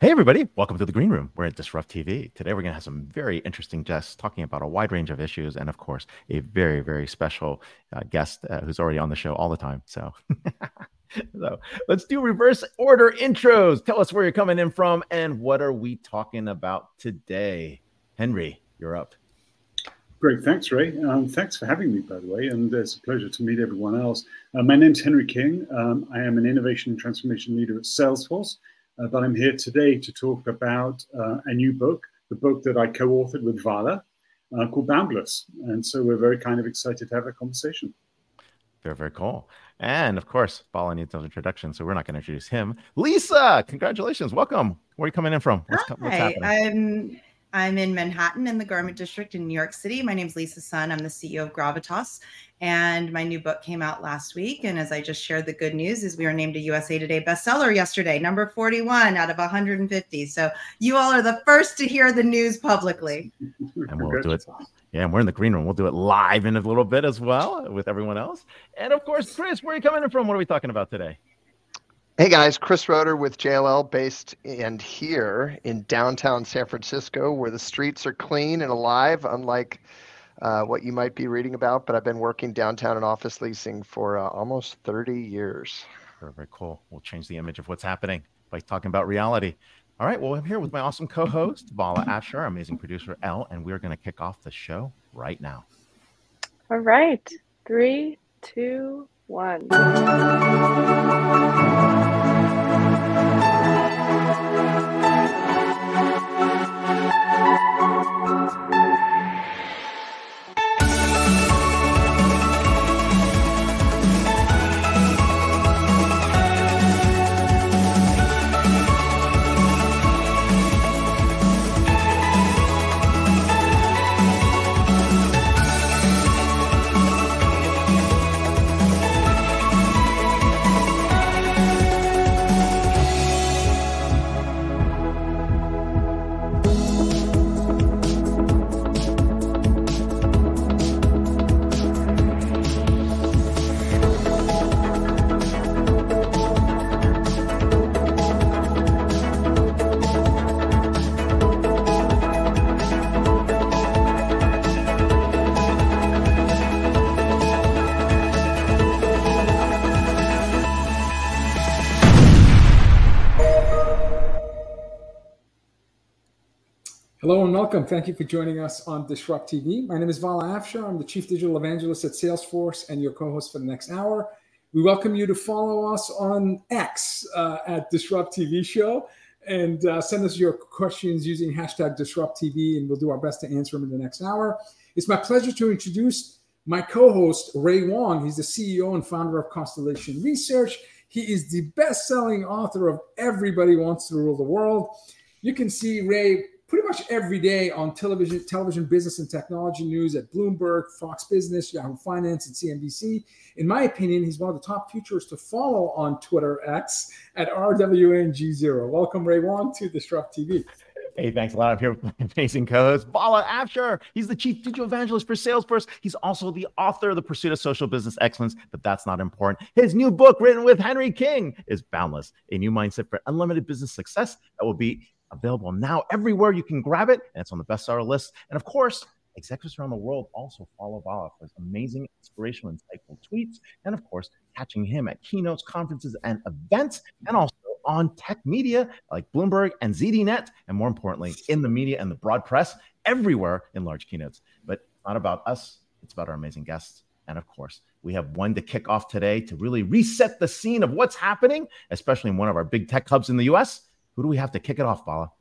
Hey, everybody. Welcome to the Green Room. We're at Disrupt TV. Today, we're going to have some very interesting guests talking about a wide range of issues and, of course, a very, very special uh, guest uh, who's already on the show all the time. So, so let's do reverse order intros. Tell us where you're coming in from and what are we talking about today? Henry, you're up. Great. Thanks, Ray. Um, thanks for having me, by the way. And it's a pleasure to meet everyone else. Uh, my name's Henry King. Um, I am an innovation and transformation leader at Salesforce. Uh, but I'm here today to talk about uh, a new book, the book that I co authored with Vala uh, called Boundless. And so we're very kind of excited to have a conversation. Very, very cool. And of course, Vala needs an introduction, so we're not going to introduce him. Lisa, congratulations. Welcome. Where are you coming in from? What's, Hi, what's happening? I'm I'm in Manhattan in the Garment District in New York City. My name is Lisa Sun. I'm the CEO of Gravitas, and my new book came out last week. And as I just shared, the good news is we were named a USA Today bestseller yesterday, number 41 out of 150. So you all are the first to hear the news publicly. And we'll do it. Yeah, and we're in the green room. We'll do it live in a little bit as well with everyone else. And of course, Chris, where are you coming in from? What are we talking about today? Hey guys, Chris Roeder with JLL based and here in downtown San Francisco where the streets are clean and alive, unlike uh, what you might be reading about. But I've been working downtown in office leasing for uh, almost 30 years. Very, very cool. We'll change the image of what's happening by talking about reality. All right. Well, I'm here with my awesome co host, Vala Afshar, amazing producer, L, and we're going to kick off the show right now. All right. Three, two, one. Welcome. Thank you for joining us on Disrupt TV. My name is Vala Afshar. I'm the Chief Digital Evangelist at Salesforce and your co host for the next hour. We welcome you to follow us on X uh, at Disrupt TV Show and uh, send us your questions using hashtag Disrupt TV, and we'll do our best to answer them in the next hour. It's my pleasure to introduce my co host, Ray Wang. He's the CEO and founder of Constellation Research. He is the best selling author of Everybody Wants to Rule the World. You can see Ray pretty much every day on television, television business and technology news at Bloomberg, Fox Business, Yahoo Finance, and CNBC. In my opinion, he's one of the top futurists to follow on Twitter X at RWang0. Welcome, Ray Wang, to Disrupt TV. Hey, thanks a lot. I'm here with my amazing co-host, Vala Afshar. He's the chief digital evangelist for Salesforce. He's also the author of The Pursuit of Social Business Excellence, but that's not important. His new book, written with Henry King, is Boundless, a new mindset for unlimited business success that will be available now everywhere you can grab it, and it's on the bestseller list. And of course, executives around the world also follow Vala for his amazing, inspirational, insightful tweets, and of course, catching him at keynotes, conferences, and events, and also on tech media like Bloomberg and ZDNet, and more importantly, in the media and the broad press everywhere in large keynotes. But it's not about us, it's about our amazing guests. And of course, we have one to kick off today to really reset the scene of what's happening, especially in one of our big tech hubs in the US. Who do we have to kick it off, Vala?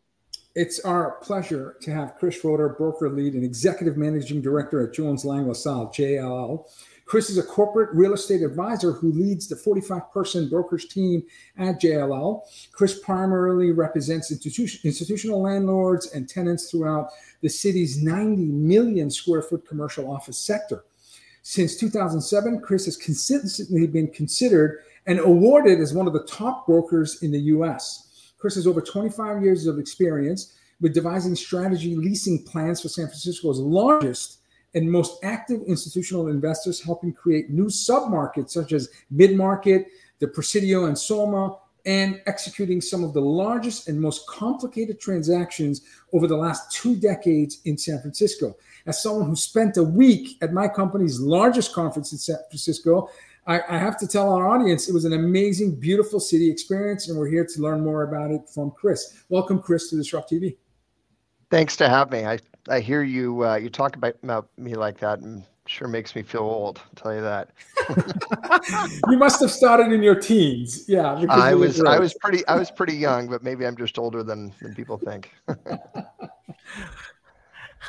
It's our pleasure to have Chris Roeder, broker lead and executive managing director at Jones Lang LaSalle, JLL. Chris is a corporate real estate advisor who leads the 45 person brokerage team at JLL. Chris primarily represents institution, institutional landlords and tenants throughout the city's 90 million square foot commercial office sector. Since 2007, Chris has consistently been considered and awarded as one of the top brokers in the US. Chris has over 25 years of experience with devising strategy leasing plans for San Francisco's largest and most active institutional investors, helping create new submarkets such as mid market, the Presidio and Soma, and executing some of the largest and most complicated transactions over the last two decades in San Francisco. As someone who spent a week at my company's largest conference in San Francisco, I, I, have to tell our audience it was an amazing, beautiful city experience, and we're here to learn more about it from Chris. Welcome, Chris, to Disrupt TV. Thanks to have me. I, I hear you uh, you talk about, about me like that, and sure makes me feel old. I'll tell you that. you must have started in your teens. Yeah. I was I was pretty I was pretty young, but maybe I'm just older than, than people think.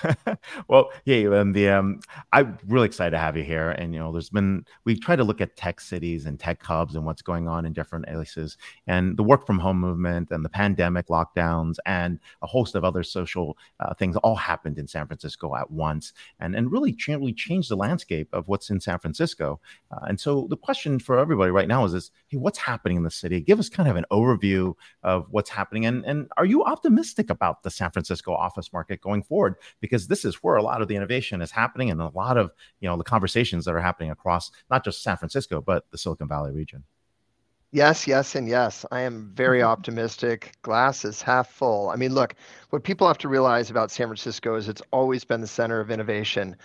well, yeah, and the um, I'm really excited to have you here. And you know, there's been we try to look at tech cities and tech hubs and what's going on in different places, and the work from home movement and the pandemic lockdowns and a host of other social uh, things all happened in San Francisco at once, and and really, really changed the landscape of what's in San Francisco. Uh, and so the question for everybody right now is, is hey, what's happening in the city? Give us kind of an overview of what's happening, and and are you optimistic about the San Francisco office market going forward? because this is where a lot of the innovation is happening and a lot of you know the conversations that are happening across not just San Francisco but the Silicon Valley region. Yes, yes, and yes. I am very mm-hmm. optimistic. Glass is half full. I mean, look, what people have to realize about San Francisco is it's always been the center of innovation,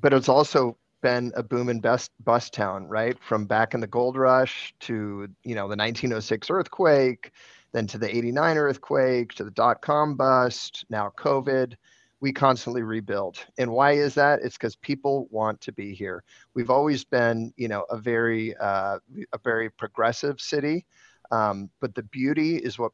but it's also been a boom and bust bust town, right? From back in the gold rush to you know the 1906 earthquake, then to the 89 earthquake, to the dot com bust, now COVID we constantly rebuild. And why is that? It's because people want to be here. We've always been, you know, a very uh, a very progressive city, um, but the beauty is what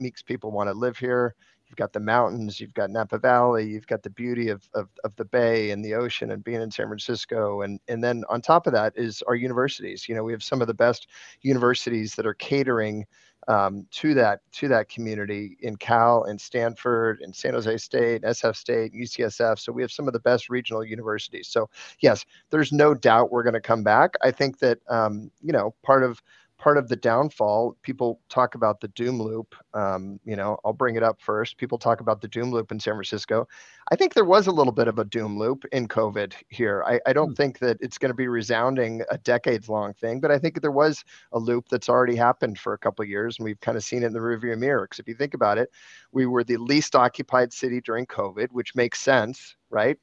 makes people want to live here. You've got the mountains, you've got Napa Valley, you've got the beauty of, of, of the bay and the ocean and being in San Francisco. And, and then on top of that is our universities. You know, we have some of the best universities that are catering um, to that to that community in Cal and Stanford and San Jose State, SF State, UCSF. So we have some of the best regional universities. So yes, there's no doubt we're going to come back. I think that um, you know part of part of the downfall. People talk about the doom loop. Um, you know, I'll bring it up first. People talk about the doom loop in San Francisco. I think there was a little bit of a doom loop in COVID here. I, I don't mm. think that it's going to be resounding a decades long thing, but I think there was a loop that's already happened for a couple of years, and we've kind of seen it in the rearview mirror. Because if you think about it, we were the least occupied city during COVID, which makes sense, right?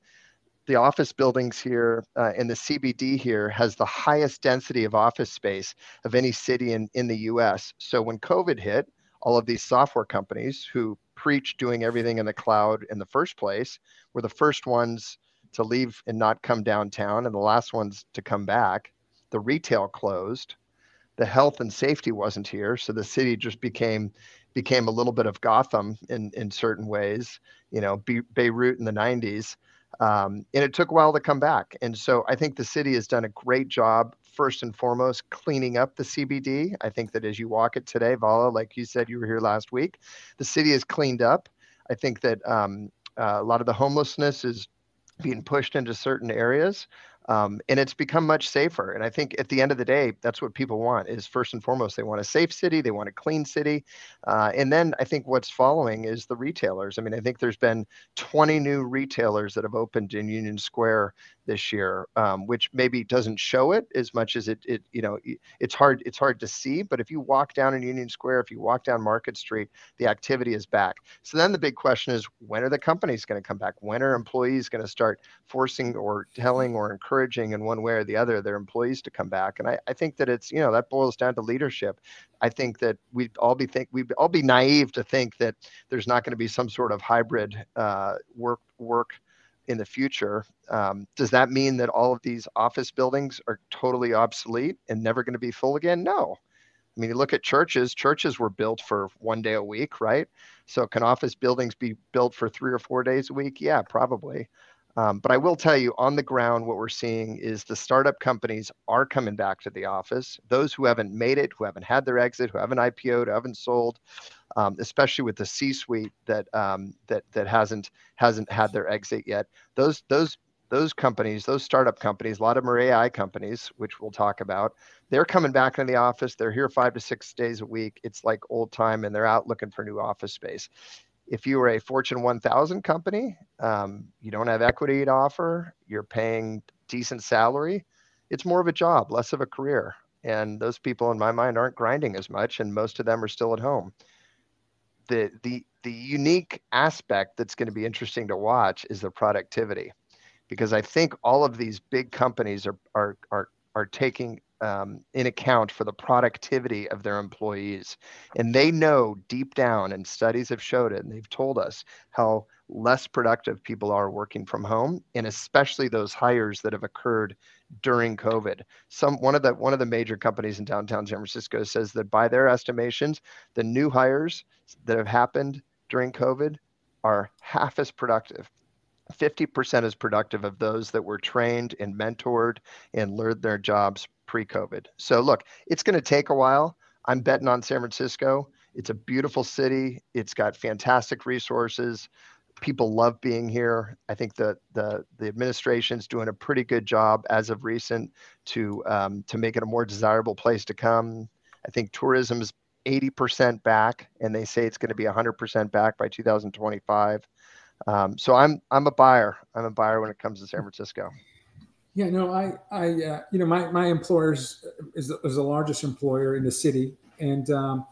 The office buildings here uh, in the CBD here has the highest density of office space of any city in, in the US. So when COVID hit, all of these software companies who preach doing everything in the cloud in the first place were the first ones to leave and not come downtown and the last ones to come back. The retail closed. The health and safety wasn't here. So the city just became became a little bit of Gotham in, in certain ways, you know, Be- Beirut in the 90s. Um, and it took a while to come back. And so I think the city has done a great job, first and foremost, cleaning up the CBD. I think that as you walk it today, Vala, like you said, you were here last week, the city is cleaned up. I think that um, uh, a lot of the homelessness is being pushed into certain areas. Um, and it's become much safer. And I think at the end of the day, that's what people want is first and foremost, they want a safe city, they want a clean city. Uh, and then I think what's following is the retailers. I mean, I think there's been 20 new retailers that have opened in Union Square this year, um, which maybe doesn't show it as much as it, it, you know, it's hard, it's hard to see. But if you walk down in Union Square, if you walk down Market Street, the activity is back. So then the big question is, when are the companies going to come back? When are employees going to start forcing or telling or encouraging in one way or the other their employees to come back? And I, I think that it's, you know, that boils down to leadership. I think that we'd all be think we'd all be naive to think that there's not going to be some sort of hybrid uh, work work in the future. Um, does that mean that all of these office buildings are totally obsolete and never going to be full again? No. I mean, you look at churches, churches were built for one day a week, right? So, can office buildings be built for three or four days a week? Yeah, probably. Um, but I will tell you on the ground, what we're seeing is the startup companies are coming back to the office. Those who haven't made it, who haven't had their exit, who haven't IPO'd, who haven't sold, um, especially with the C-suite that um, that that hasn't hasn't had their exit yet. Those those those companies, those startup companies, a lot of them are AI companies, which we'll talk about. They're coming back in the office. They're here five to six days a week. It's like old time, and they're out looking for new office space if you were a Fortune 1000 company, um, you don't have equity to offer, you're paying decent salary, it's more of a job, less of a career. and those people in my mind aren't grinding as much and most of them are still at home the the the unique aspect that's going to be interesting to watch is the productivity because i think all of these big companies are are are, are taking um, in account for the productivity of their employees. And they know deep down and studies have showed it and they've told us how less productive people are working from home and especially those hires that have occurred during covid. Some one of the one of the major companies in downtown san francisco says that by their estimations the new hires that have happened during covid are half as productive. 50% as productive of those that were trained and mentored and learned their jobs pre-covid so look it's going to take a while i'm betting on san francisco it's a beautiful city it's got fantastic resources people love being here. I think the the the administration's doing a pretty good job as of recent to um, to make it a more desirable place to come. I think tourism is 80% back, and they say it's going to be 100% back by 2025. Um, so I'm I'm a buyer. I'm a buyer when it comes to San Francisco. Yeah, no, I I uh, you know my my employers is the, is the largest employer in the city, and um,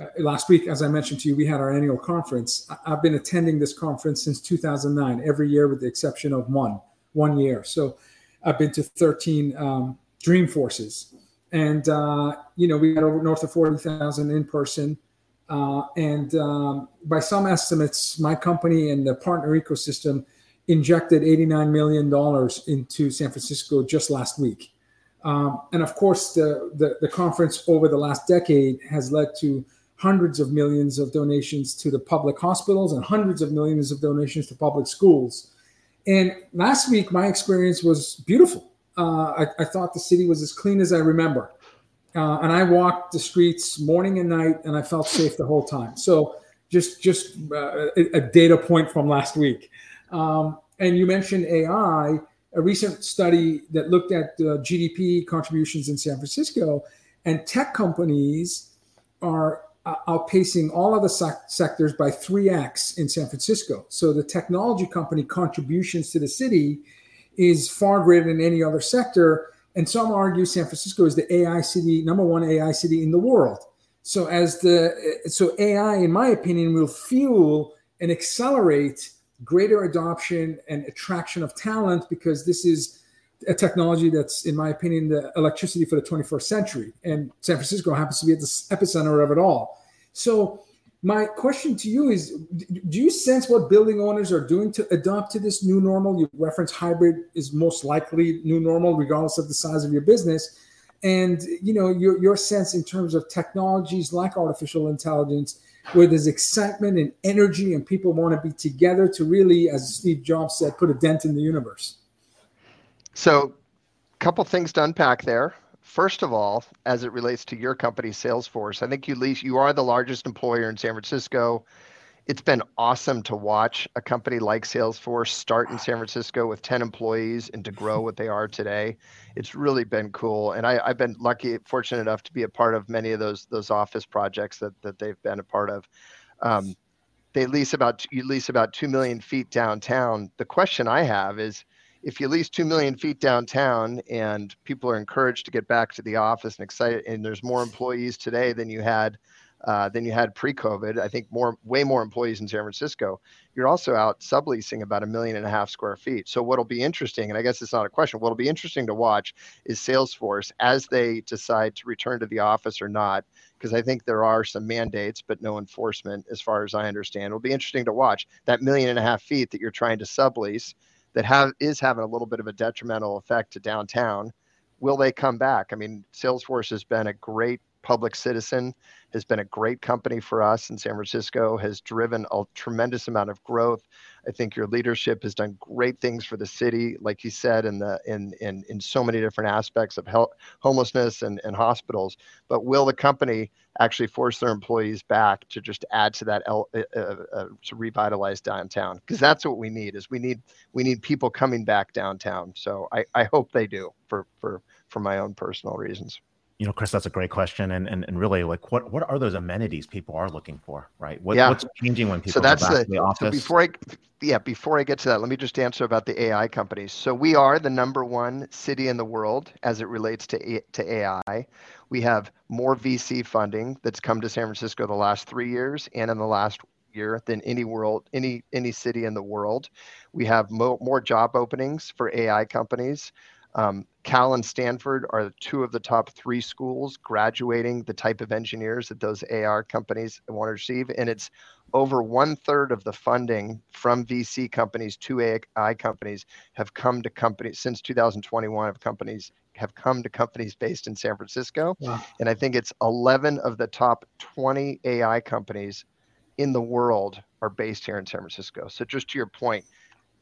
uh, last week, as I mentioned to you, we had our annual conference. I've been attending this conference since 2009, every year with the exception of one, one year. So I've been to 13 um, Dreamforces. And, uh, you know, we had over north of 40,000 in person. Uh, and um, by some estimates, my company and the partner ecosystem injected $89 million into San Francisco just last week. Um, and of course, the, the, the conference over the last decade has led to hundreds of millions of donations to the public hospitals and hundreds of millions of donations to public schools. And last week, my experience was beautiful. Uh, I, I, thought the city was as clean as I remember. Uh, and I walked the streets morning and night, and I felt safe the whole time. So, just just uh, a, a, data point from last week. Um, and you mentioned AI a recent study that looked at uh, GDP contributions in San Francisco, and tech companies are uh, outpacing all other sec- sectors by 3x in San Francisco. So the technology company contributions to the city is far greater than any other sector. And some argue San Francisco is the AI city, number one AI city in the world. So as the so AI, in my opinion, will fuel and accelerate greater adoption and attraction of talent because this is a technology that's, in my opinion, the electricity for the 21st century. And San Francisco happens to be at the epicenter of it all. So, my question to you is Do you sense what building owners are doing to adopt to this new normal? You reference hybrid is most likely new normal, regardless of the size of your business. And you know your, your sense in terms of technologies like artificial intelligence where there's excitement and energy and people want to be together to really, as Steve Jobs said, put a dent in the universe? So, a couple things to unpack there. First of all, as it relates to your company, Salesforce, I think you least you are the largest employer in San Francisco it's been awesome to watch a company like Salesforce start in San Francisco with 10 employees and to grow what they are today. It's really been cool. And I, have been lucky, fortunate enough to be a part of many of those those office projects that, that they've been a part of. Um, they lease about you lease about two million feet downtown. The question I have is if you lease two million feet downtown and people are encouraged to get back to the office and excited and there's more employees today than you had uh, than you had pre-COVID. I think more, way more employees in San Francisco. You're also out subleasing about a million and a half square feet. So what'll be interesting, and I guess it's not a question, what'll be interesting to watch is Salesforce as they decide to return to the office or not, because I think there are some mandates, but no enforcement, as far as I understand. It'll be interesting to watch that million and a half feet that you're trying to sublease that have is having a little bit of a detrimental effect to downtown. Will they come back? I mean, Salesforce has been a great public citizen has been a great company for us in San Francisco, has driven a tremendous amount of growth. I think your leadership has done great things for the city, like you said, in the in in, in so many different aspects of health, homelessness and, and hospitals. But will the company actually force their employees back to just add to that uh, uh, uh, to revitalize downtown? Because that's what we need. Is we need we need people coming back downtown. So I, I hope they do for for for my own personal reasons. You know, Chris, that's a great question, and and, and really, like, what what are those amenities people are looking for, right? What, Yeah. What's changing when people so that's the, the so before I yeah before I get to that, let me just answer about the AI companies. So we are the number one city in the world as it relates to to AI. We have more VC funding that's come to San Francisco the last three years and in the last year than any world any any city in the world. We have mo- more job openings for AI companies. Um, Cal and Stanford are two of the top three schools graduating the type of engineers that those AI companies want to receive, and it's over one third of the funding from VC companies to AI companies have come to companies since 2021 of companies have come to companies based in San Francisco. Wow. And I think it's 11 of the top 20 AI companies in the world are based here in San Francisco. So just to your point,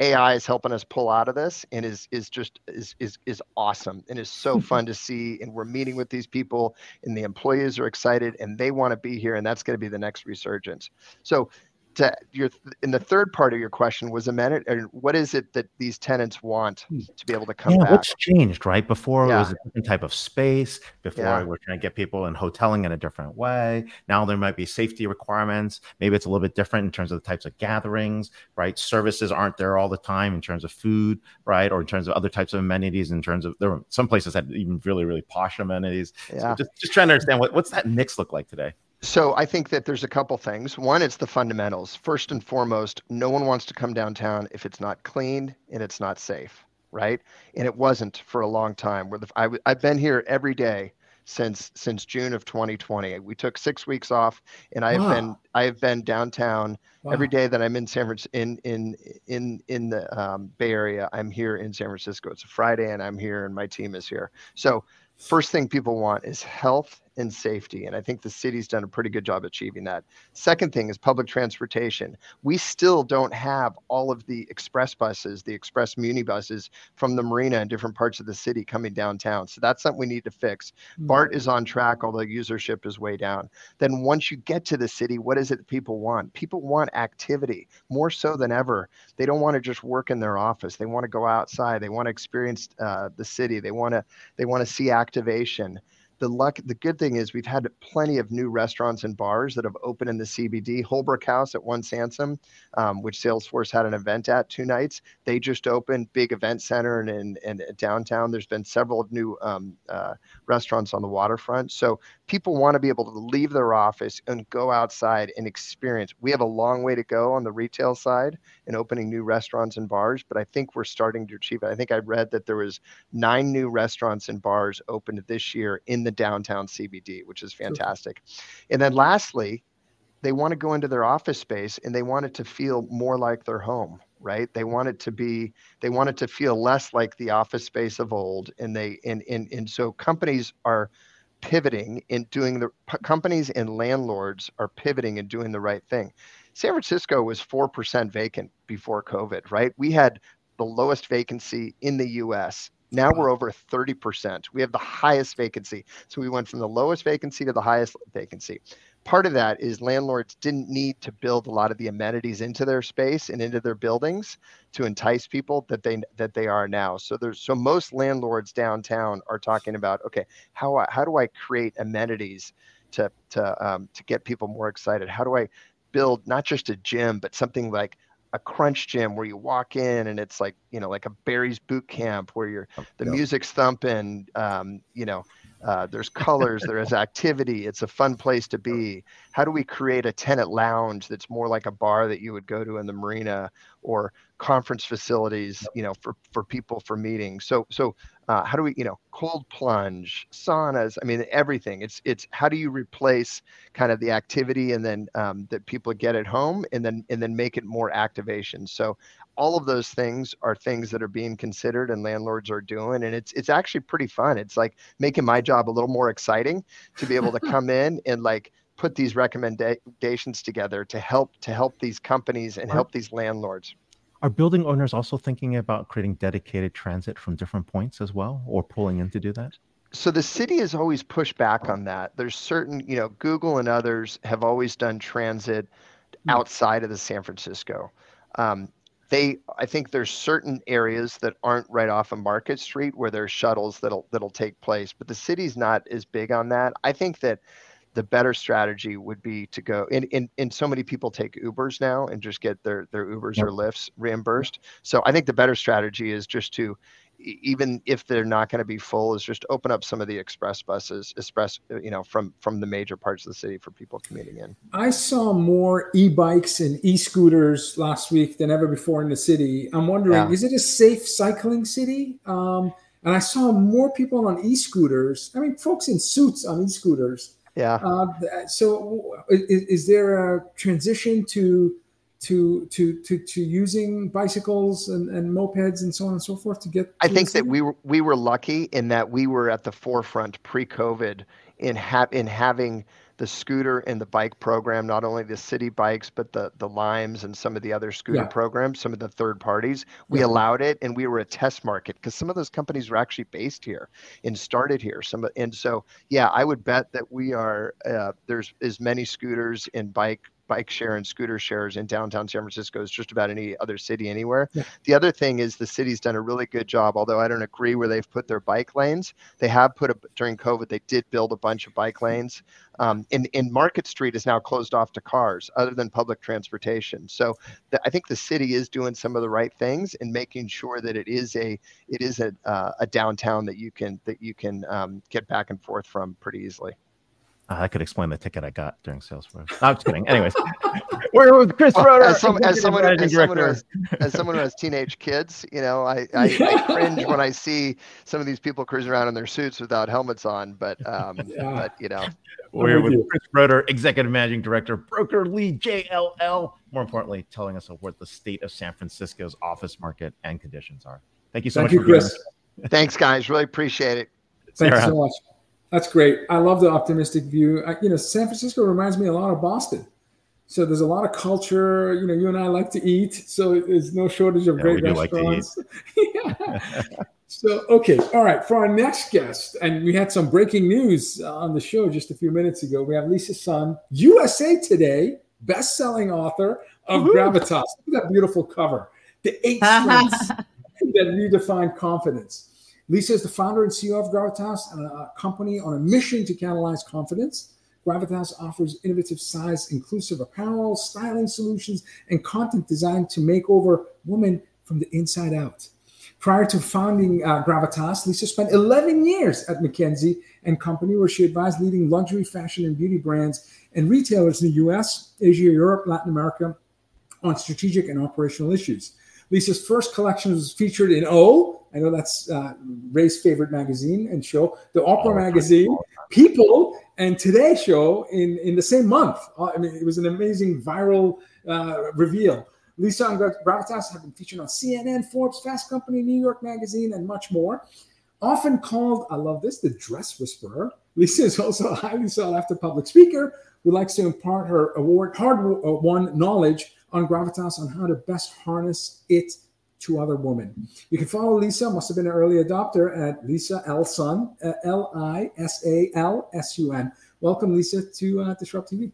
AI is helping us pull out of this and is is just is is is awesome and is so fun to see. And we're meeting with these people and the employees are excited and they want to be here and that's going to be the next resurgence. So to your in the third part of your question was a minute what is it that these tenants want Hmm. to be able to come yeah, back? what's changed, right? Before it was a different type of space. Before Yeah. we're trying to get people in hoteling in a different way. Now there might be safety requirements. Maybe it's a little bit different in terms of the types of gatherings, right? Services aren't there all the time in terms of food, right? Or in terms of other types of amenities. In terms of there were some places had even really really posh amenities. So Yeah. just just trying to understand what what's that mix look like today. So I think that there's a couple things. One, it's the fundamentals. First and foremost, no one wants to come downtown if it's not clean and it's not safe, right? And it wasn't for a long time. Where the, I, I've been here every day since since June of 2020. We took six weeks off, and I have been I have been downtown Wow. every day that I'm in San Francisco in in in in the um, Bay Area. I'm here in San Francisco. It's a Friday, and I'm here, and my team is here. So first thing people want is health and safety. And I think the city's done a pretty good job achieving that. Second thing is public transportation. We still don't have all of the express buses, the express muni buses from the marina and different parts of the city coming downtown. So that's something we need to fix. BART is on track, although usership is way down. Then once you get to the city, what is it that people want? People want activity more so than ever. They don't want to just work in their office. They want to go outside. They want to experience uh, the city. They want to they want to see activation. The luck, the good thing is we've had plenty of new restaurants and bars that have opened in the CBD. Holbrook House at One Sansome, um, which Salesforce had an event at two nights. They just opened big event center and in, and downtown. There's been several new um, uh, restaurants on the waterfront. So people want to be able to leave their office and go outside and experience. We have a long way to go on the retail side in opening new restaurants and bars, but I think we're starting to achieve it. I think I read that there was nine new restaurants and bars opened this year in the downtown CBD, which is fantastic. And then lastly, they want to go into their office space and they want it to feel more like their home right? They want it to be they want it to feel less like the office space of old. And they and and, and so companies are pivoting and doing the companies and landlords are pivoting and doing the right thing. San francisco was 4% vacant before covid right? We had the lowest vacancy in the us now we're over 30%. We have the highest vacancy. So we went from the lowest vacancy to the highest vacancy. Part of that is landlords didn't need to build a lot of the amenities into their space and into their buildings to entice people that they that they are now. So there's so most landlords downtown are talking about okay, how I, how do I create amenities to to um, to get people more excited? How do I build not just a gym but something like a crunch gym where you walk in and it's like you know like a Barry's boot camp where you're the Yep. music's thumping um, you know uh, there's colors there is activity it's a fun place to be how do we create a tenant lounge that's more like a bar that you would go to in the marina or conference facilities you know for for people for meetings. So so uh, how do we you know cold plunge saunas i mean everything. It's it's how do you replace kind of the activity and then um, that people get at home and then and then make it more activation? So all of those things are things that are being considered and landlords are doing and it's it's actually pretty fun. It's like making my job a little more exciting to be able to come in and like put these recommendations together to help to help these companies and help these landlords Are building owners also thinking about creating dedicated transit from different points as well, or pulling in to do that? so the city has always pushed back on that there's certain you know google and others have always done transit Hmm. outside of the san francisco um, they I think there's certain areas that aren't right off of Market Street where there's shuttles that'll that'll take place, but the city's not as big on that. I think that the better strategy would be to go and, and, and so many people take ubers now and just get their their ubers or Lyfts reimbursed. So i think the better strategy is just to even if they're not going to be full is just open up some of the express buses express uh, you know from from the major parts of the city for people commuting in. I saw more e-bikes and e-scooters last week than ever before in the city. I'm wondering yeah. is it a safe cycling city? Um, and i saw more people on e-scooters i mean folks in suits on e-scooters yeah. Uh, so is, is there a transition to to to to to using bicycles and, and mopeds and so on and so forth to get i think that we were we were lucky in that we were at the forefront pre-covid in ha- in having the scooter and the bike program not only the city bikes but the the limes and some of the other scooter yeah. programs some of the third parties we yeah. allowed it and we were a test market because some of those companies were actually based here and started here some and so yeah i would bet that we are uh, there's as many scooters and bike bike share and scooter shares in downtown San Francisco as just about any other city anywhere. Yeah. The other thing is the city's done a really good job, although I don't agree where they've put their bike lanes. They have put a, during COVID, they did build a bunch of bike lanes. Um, in, in Market Street is now closed off to cars other than public transportation. So the, I think the city is doing some of the right things and making sure that it is a it is a, uh, a downtown that you can that you can um, get back and forth from pretty easily. Uh, I could explain the ticket I got during Salesforce. No, I'm just kidding. Anyways, we're with Chris well, As, some, as, someone, as, someone has, as someone who has teenage kids, you know, I, I, I, cringe when I see some of these people cruising around in their suits without helmets on. But, um, yeah. but you know, we're with Chris Roeder, Executive Managing Director, Broker Lead JLL. More importantly, telling us of what the state of San Francisco's office market and conditions are. Thank you so Thank much, you, Chris. Thanks, guys. Really appreciate it. Thanks so much. That's great. I love the optimistic view. I, you know, San Francisco reminds me a lot of Boston. So there's a lot of culture. You know, you and I like to eat, so there's no shortage of yeah, great restaurants. Like yeah. so okay, all right. For our next guest, and we had some breaking news on the show just a few minutes ago. We have Lisa Sun, USA Today best-selling author of Woo-hoo. Gravitas. Look at that beautiful cover. The eight strengths that redefine confidence. Lisa is the founder and CEO of Gravitas, a company on a mission to catalyze confidence. Gravitas offers innovative size inclusive apparel, styling solutions, and content designed to make over women from the inside out. Prior to founding uh, Gravitas, Lisa spent 11 years at McKinsey and Company, where she advised leading luxury fashion and beauty brands and retailers in the US, Asia, Europe, Latin America on strategic and operational issues. Lisa's first collection was featured in O. I know that's uh, Ray's favorite magazine and show, the Oprah oh, magazine, People, and Today Show in, in the same month. Uh, I mean, it was an amazing viral uh, reveal. Lisa and Gravitas have been featured on CNN, Forbes, Fast Company, New York Magazine, and much more. Often called, I love this, the dress whisperer. Lisa is also a highly sought after public speaker who likes to impart her award hard won knowledge on Gravitas on how to best harness it to other women. You can follow Lisa, must have been an early adopter at Lisa L Sun, uh, L I S A L S U N. Welcome, Lisa, to uh, Disrupt TV.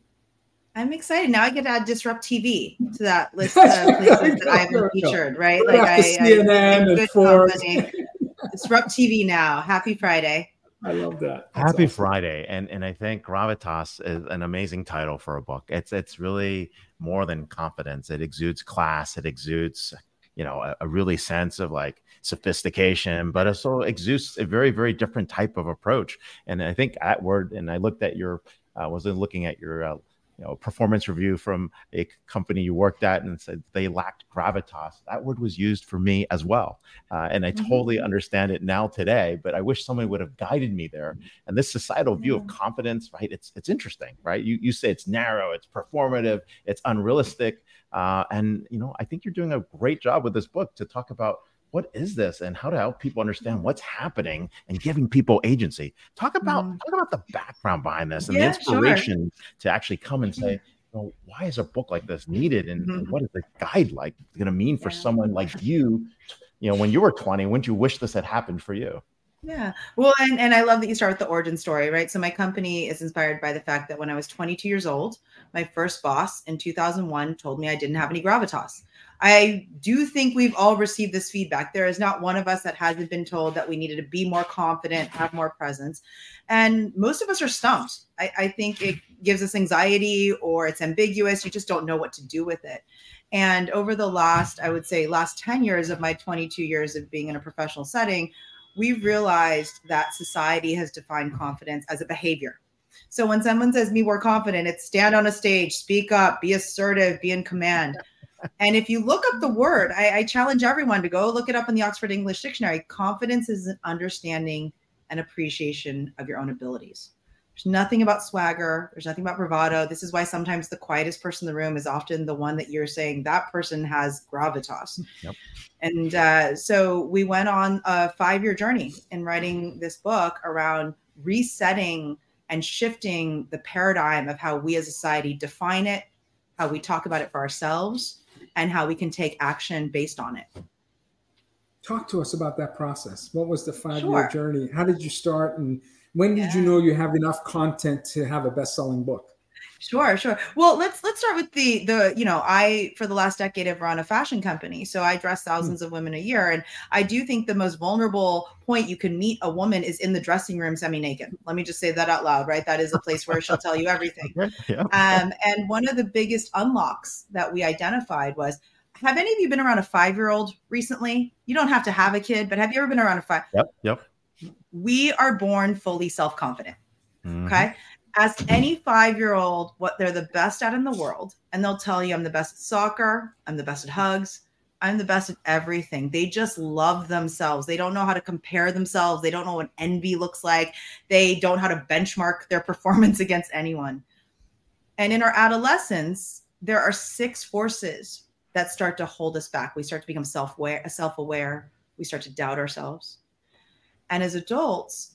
I'm excited. Now I get to add Disrupt TV to that list of places that I've been featured, right? Like I, CNN I, and Forbes. Disrupt TV now. Happy Friday. I love that. That's Happy awesome. Friday, and and I think Gravitas is an amazing title for a book. It's it's really more than confidence. It exudes class. It exudes you know a, a really sense of like sophistication, but it also exudes a very very different type of approach. And I think at word, and I looked at your uh, was looking at your uh, you know performance review from a company you worked at and said they lacked gravitas that word was used for me as well uh, and i mm-hmm. totally understand it now today but i wish someone would have guided me there and this societal view yeah. of confidence right it's it's interesting right you, you say it's narrow it's performative it's unrealistic uh, and you know i think you're doing a great job with this book to talk about what is this and how to help people understand what's happening and giving people agency. Talk about mm. talk about the background behind this and yeah, the inspiration sure. to actually come and say, well, why is a book like this needed and, mm-hmm. and what is the guide like going to mean for yeah. someone like you? You know, when you were 20, wouldn't you wish this had happened for you? Yeah. Well, and, and I love that you start with the origin story, right? So my company is inspired by the fact that when I was 22 years old, my first boss in 2001 told me I didn't have any gravitas. I do think we've all received this feedback. There is not one of us that hasn't been told that we needed to be more confident, have more presence. And most of us are stumped. I, I think it gives us anxiety or it's ambiguous. You just don't know what to do with it. And over the last, I would say, last 10 years of my 22 years of being in a professional setting, we've realized that society has defined confidence as a behavior. So when someone says me more confident, it's stand on a stage, speak up, be assertive, be in command. And if you look up the word, I, I, challenge everyone to go look it up in the Oxford English Dictionary. Confidence is an understanding and appreciation of your own abilities. There's nothing about swagger. There's nothing about bravado. This is why sometimes the quietest person in the room is often the one that you're saying that person has gravitas. Yep. And uh, so we went on a five year journey in writing this book around resetting and shifting the paradigm of how we as a society define it, how we talk about it for ourselves, and how we can take action based on it. Talk to us about that process. What was the five year sure. journey? How did you start and when did yeah. you know you have enough content to have a best-selling book? Sure, sure. Well, let's let's start with the the you know I for the last decade have run a fashion company, so I dress hmm. thousands mm. of women a year, and I do think the most vulnerable point you can meet a woman is in the dressing room semi-naked. Let me just say that out loud, right? That is a place where she'll tell you everything. yeah. Um, and one of the biggest unlocks that we identified was have any of you been around a five year old recently? You don't have to have a kid, but have you ever been around a five? Yep. Yep we are born fully self confident. Mm-hmm. Okay. Ask any five year old what they're the best at in the world, and they'll tell you, I'm the best at soccer, I'm the best at hugs, I'm the best at everything. They just love themselves. They don't know how to compare themselves. They don't know what envy looks like. They don't know how to benchmark their performance against anyone. And in our adolescence, there are six forces that start to hold us back. We start to become self-aware, self-aware. We start to doubt ourselves. And as adults,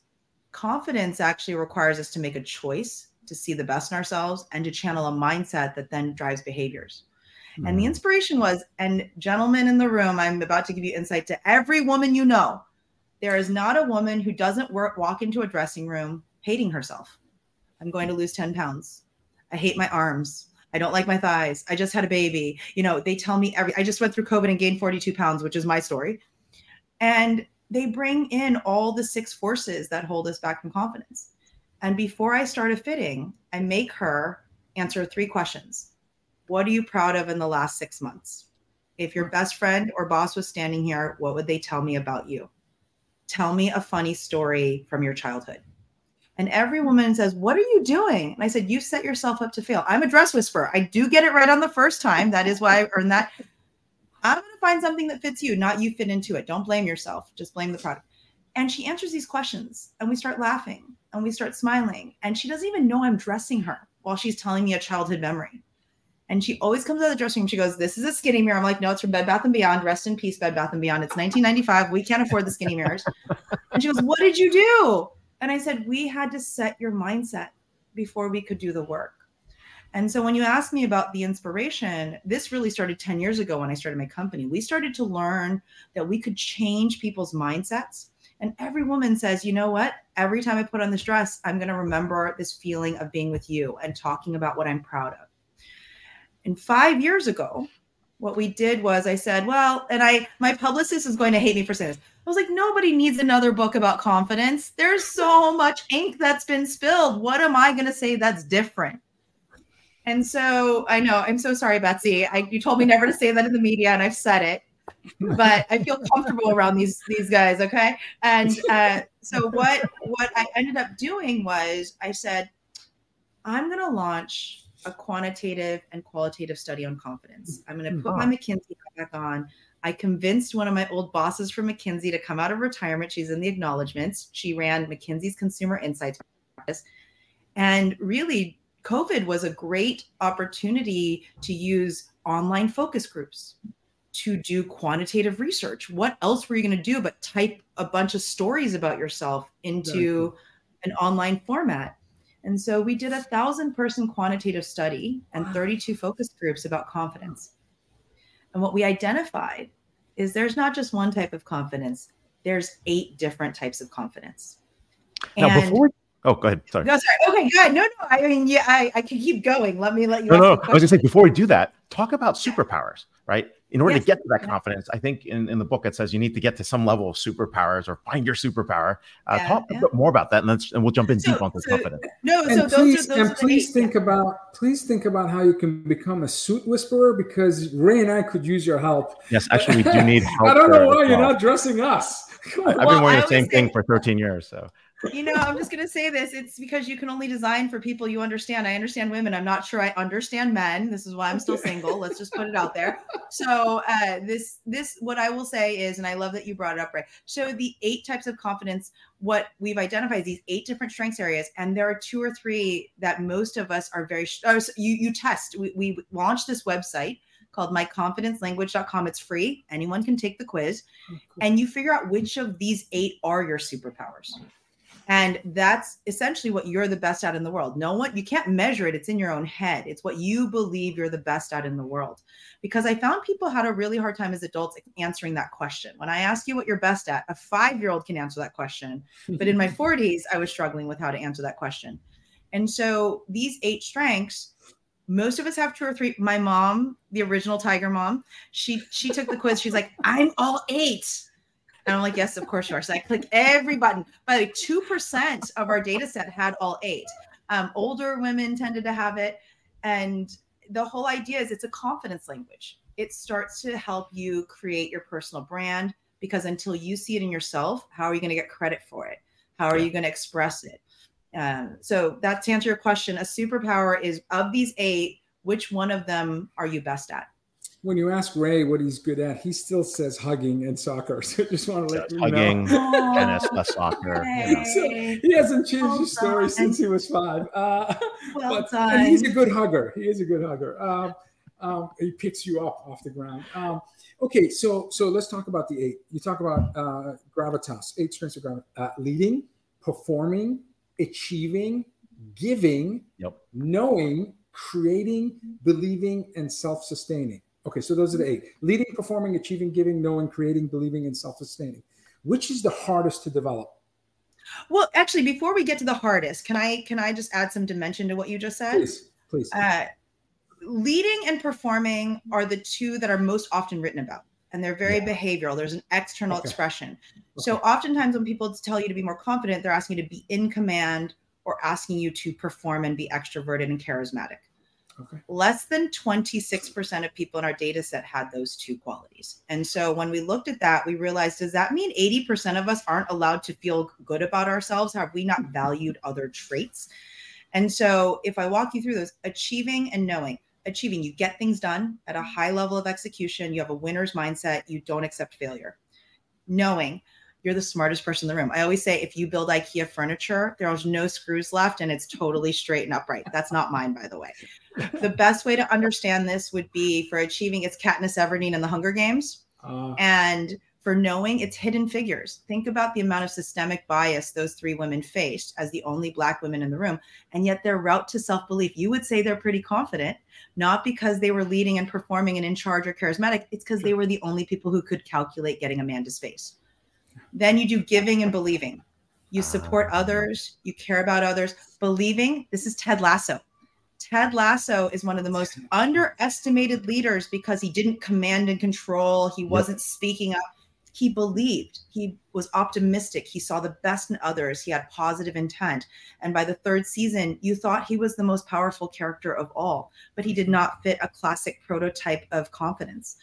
confidence actually requires us to make a choice to see the best in ourselves and to channel a mindset that then drives behaviors. Mm-hmm. And the mm-hmm. inspiration was, and gentlemen in the room, I'm about to give you insight to every woman you know. There is not a woman who doesn't work, walk into a dressing room hating herself. I'm going to lose 10 pounds. I hate my arms. I don't like my thighs. I just had a baby. You know, they tell me every, I just went through COVID and gained 42 pounds, which is my story. And they bring in all the six forces that hold us back from confidence. And before I start a fitting, I make her answer three questions. What are you proud of in the last six months? If your best friend or boss was standing here, what would they tell me about you? Tell me a funny story from your childhood. And every woman says, What are you doing? And I said, You set yourself up to fail. I'm a dress whisperer. I do get it right on the first time. That is why I earned that. I'm going to find something that fits you, not you fit into it. Don't blame yourself, just blame the product. And she answers these questions, and we start laughing and we start smiling. And she doesn't even know I'm dressing her while she's telling me a childhood memory. And she always comes out of the dressing room. She goes, This is a skinny mirror. I'm like, No, it's from Bed Bath and Beyond. Rest in peace, Bed Bath and Beyond. It's 1995. We can't afford the skinny mirrors. and she goes, What did you do? And I said, We had to set your mindset before we could do the work. And so when you ask me about the inspiration, this really started 10 years ago when I started my company. We started to learn that we could change people's mindsets. And every woman says, you know what? Every time I put on this dress, I'm going to remember this feeling of being with you and talking about what I'm proud of. And five years ago, what we did was I said, well, and I, my publicist is going to hate me for saying this. I was like, nobody needs another book about confidence. There's so much ink that's been spilled. What am I going to say that's different? And so I know I'm so sorry, Betsy. I, you told me never to say that in the media, and I've said it. But I feel comfortable around these these guys. Okay, and uh, so what what I ended up doing was I said I'm going to launch a quantitative and qualitative study on confidence. I'm going to put my McKinsey back on. I convinced one of my old bosses from McKinsey to come out of retirement. She's in the acknowledgments. She ran McKinsey's consumer insights practice and really COVID was a great opportunity to use online focus groups to do quantitative research. What else were you going to do but type a bunch of stories about yourself into an online format? And so we did a thousand person quantitative study and 32 focus groups about confidence. And what we identified is there's not just one type of confidence, there's eight different types of confidence. Now, before Oh, go ahead. Sorry. No, sorry. Okay, good. No, no. I mean, yeah, I, I can keep going. Let me let you. No, no. I was gonna say before we do that, talk about superpowers, right? In order Yes. to get to that confidence, I think in, in the book it says you need to get to some level of superpowers or find your superpower. Uh, Yeah, talk yeah. a bit more about that, and let's and we'll jump in So- deep onto so- confidence. No, so and those please, are those and are please eight. think about please think about how you can become a suit whisperer because Ray and I could use your help. Yes, actually, we do need help. I don't know why you're well. not dressing us. I've on. been wearing the same always thing for 13 years, so you know, I'm just going to say this. It's because you can only design for people you understand. I understand women. I'm not sure I understand men. This is why I'm still single. Let's just put it out there. So, uh, this, this, what I will say is, and I love that you brought it up, right? So, the eight types of confidence, what we've identified, these eight different strengths areas, and there are two or three that most of us are very, oh, so you, you test. We, we launched this website called myconfidencelanguage.com. It's free. Anyone can take the quiz and you figure out which of these eight are your superpowers. And that's essentially what you're the best at in the world. No one, you can't measure it. It's in your own head. It's what you believe you're the best at in the world. Because I found people had a really hard time as adults answering that question. When I ask you what you're best at, a five year old can answer that question. But in my 40s, I was struggling with how to answer that question. And so these eight strengths, most of us have two or three. My mom, the original Tiger mom, she she took the quiz. She's like, I'm all eight. And I'm like, yes, of course you are. So I click every button. By the way, 2% of our data set had all eight. Um, older women tended to have it. And the whole idea is it's a confidence language. It starts to help you create your personal brand because until you see it in yourself, how are you going to get credit for it? How are you going to express it? Um, so that to answer your question, a superpower is of these eight, which one of them are you best at? When you ask Ray what he's good at, he still says hugging and soccer. So I just want to let you hugging, know. tennis, less soccer. yeah. So he hasn't changed Well his story done. since he was five. Uh, Well but and he's a good hugger. He is a good hugger. Um, um, he picks you up off the ground. Um, okay, so so let's talk about the eight. You talk about uh, gravitas, eight strengths of gravitas: uh, leading, performing, achieving, giving, Yep. knowing, creating, believing, and self-sustaining. Okay, so those are the eight: leading, performing, achieving, giving, knowing, creating, believing, and self-sustaining. Which is the hardest to develop? Well, actually, before we get to the hardest, can I can I just add some dimension to what you just said? Please, please. Uh, leading and performing are the two that are most often written about, and they're very Yeah. behavioral. There's an external Okay. expression. So oftentimes when people tell you to be more confident, they're asking you to be in command or asking you to perform and be extroverted and charismatic. Okay. Less than 26% of people in our data set had those two qualities. And so when we looked at that, we realized does that mean 80% of us aren't allowed to feel good about ourselves? Have we not mm-hmm. valued other traits? And so if I walk you through those, achieving and knowing, achieving, you get things done at a mm-hmm. high level of execution, you have a winner's mindset, you don't accept failure. Knowing, you're the smartest person in the room. I always say if you build IKEA furniture, there's no screws left and it's totally straight and upright. That's not mine, by the way. The best way to understand this would be for achieving it's Katniss Everdeen in the Hunger Games. Uh, And for knowing it's hidden figures. Think about the amount of systemic bias those three women faced as the only Black women in the room. And yet their route to self belief, you would say they're pretty confident, not because they were leading and performing and in charge or charismatic. It's because they were the only people who could calculate getting Amanda's face. Then you do giving and believing. You support ah. others, you care about others. Believing, this is Ted Lasso. Ted Lasso is one of the most underestimated leaders because he didn't command and control. He wasn't speaking up. He believed. He was optimistic. He saw the best in others. He had positive intent. And by the third season, you thought he was the most powerful character of all, but he did not fit a classic prototype of confidence.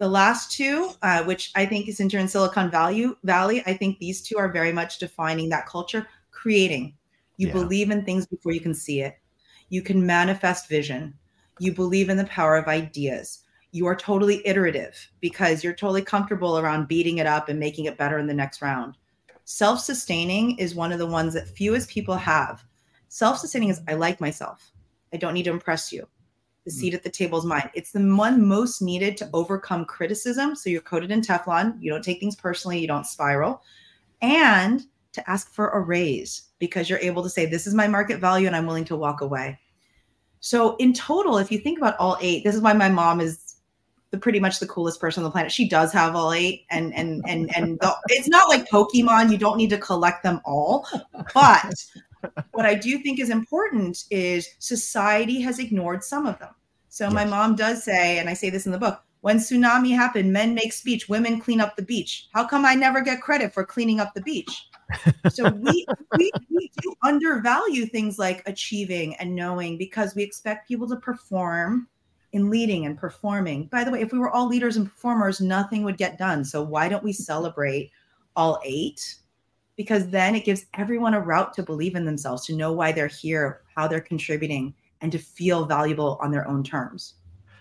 The last two, uh, which I think is in Silicon Valley, Valley, I think these two are very much defining that culture. Creating, you Yeah. believe in things before you can see it. You can manifest vision. You believe in the power of ideas. You are totally iterative because you're totally comfortable around beating it up and making it better in the next round. Self sustaining is one of the ones that fewest people have. Self sustaining is I like myself. I don't need to impress you. The mm. seat at the table is mine. It's the one most needed to overcome criticism. So you're coated in Teflon. You don't take things personally. You don't spiral. And to ask for a raise because you're able to say, This is my market value and I'm willing to walk away. So, in total, if you think about all eight, this is why my mom is the pretty much the coolest person on the planet. She does have all eight, and and and and the, it's not like Pokemon. You don't need to collect them all, but what I do think is important is society has ignored some of them. So yes. my mom does say, and I say this in the book, when tsunami happened, men make speech, women clean up the beach. How come I never get credit for cleaning up the beach? so we, we, we do undervalue things like achieving and knowing because we expect people to perform in leading and performing. By the way, if we were all leaders and performers, nothing would get done. So why don't we celebrate all eight? Because then it gives everyone a route to believe in themselves, to know why they're here, how they're contributing, and to feel valuable on their own terms.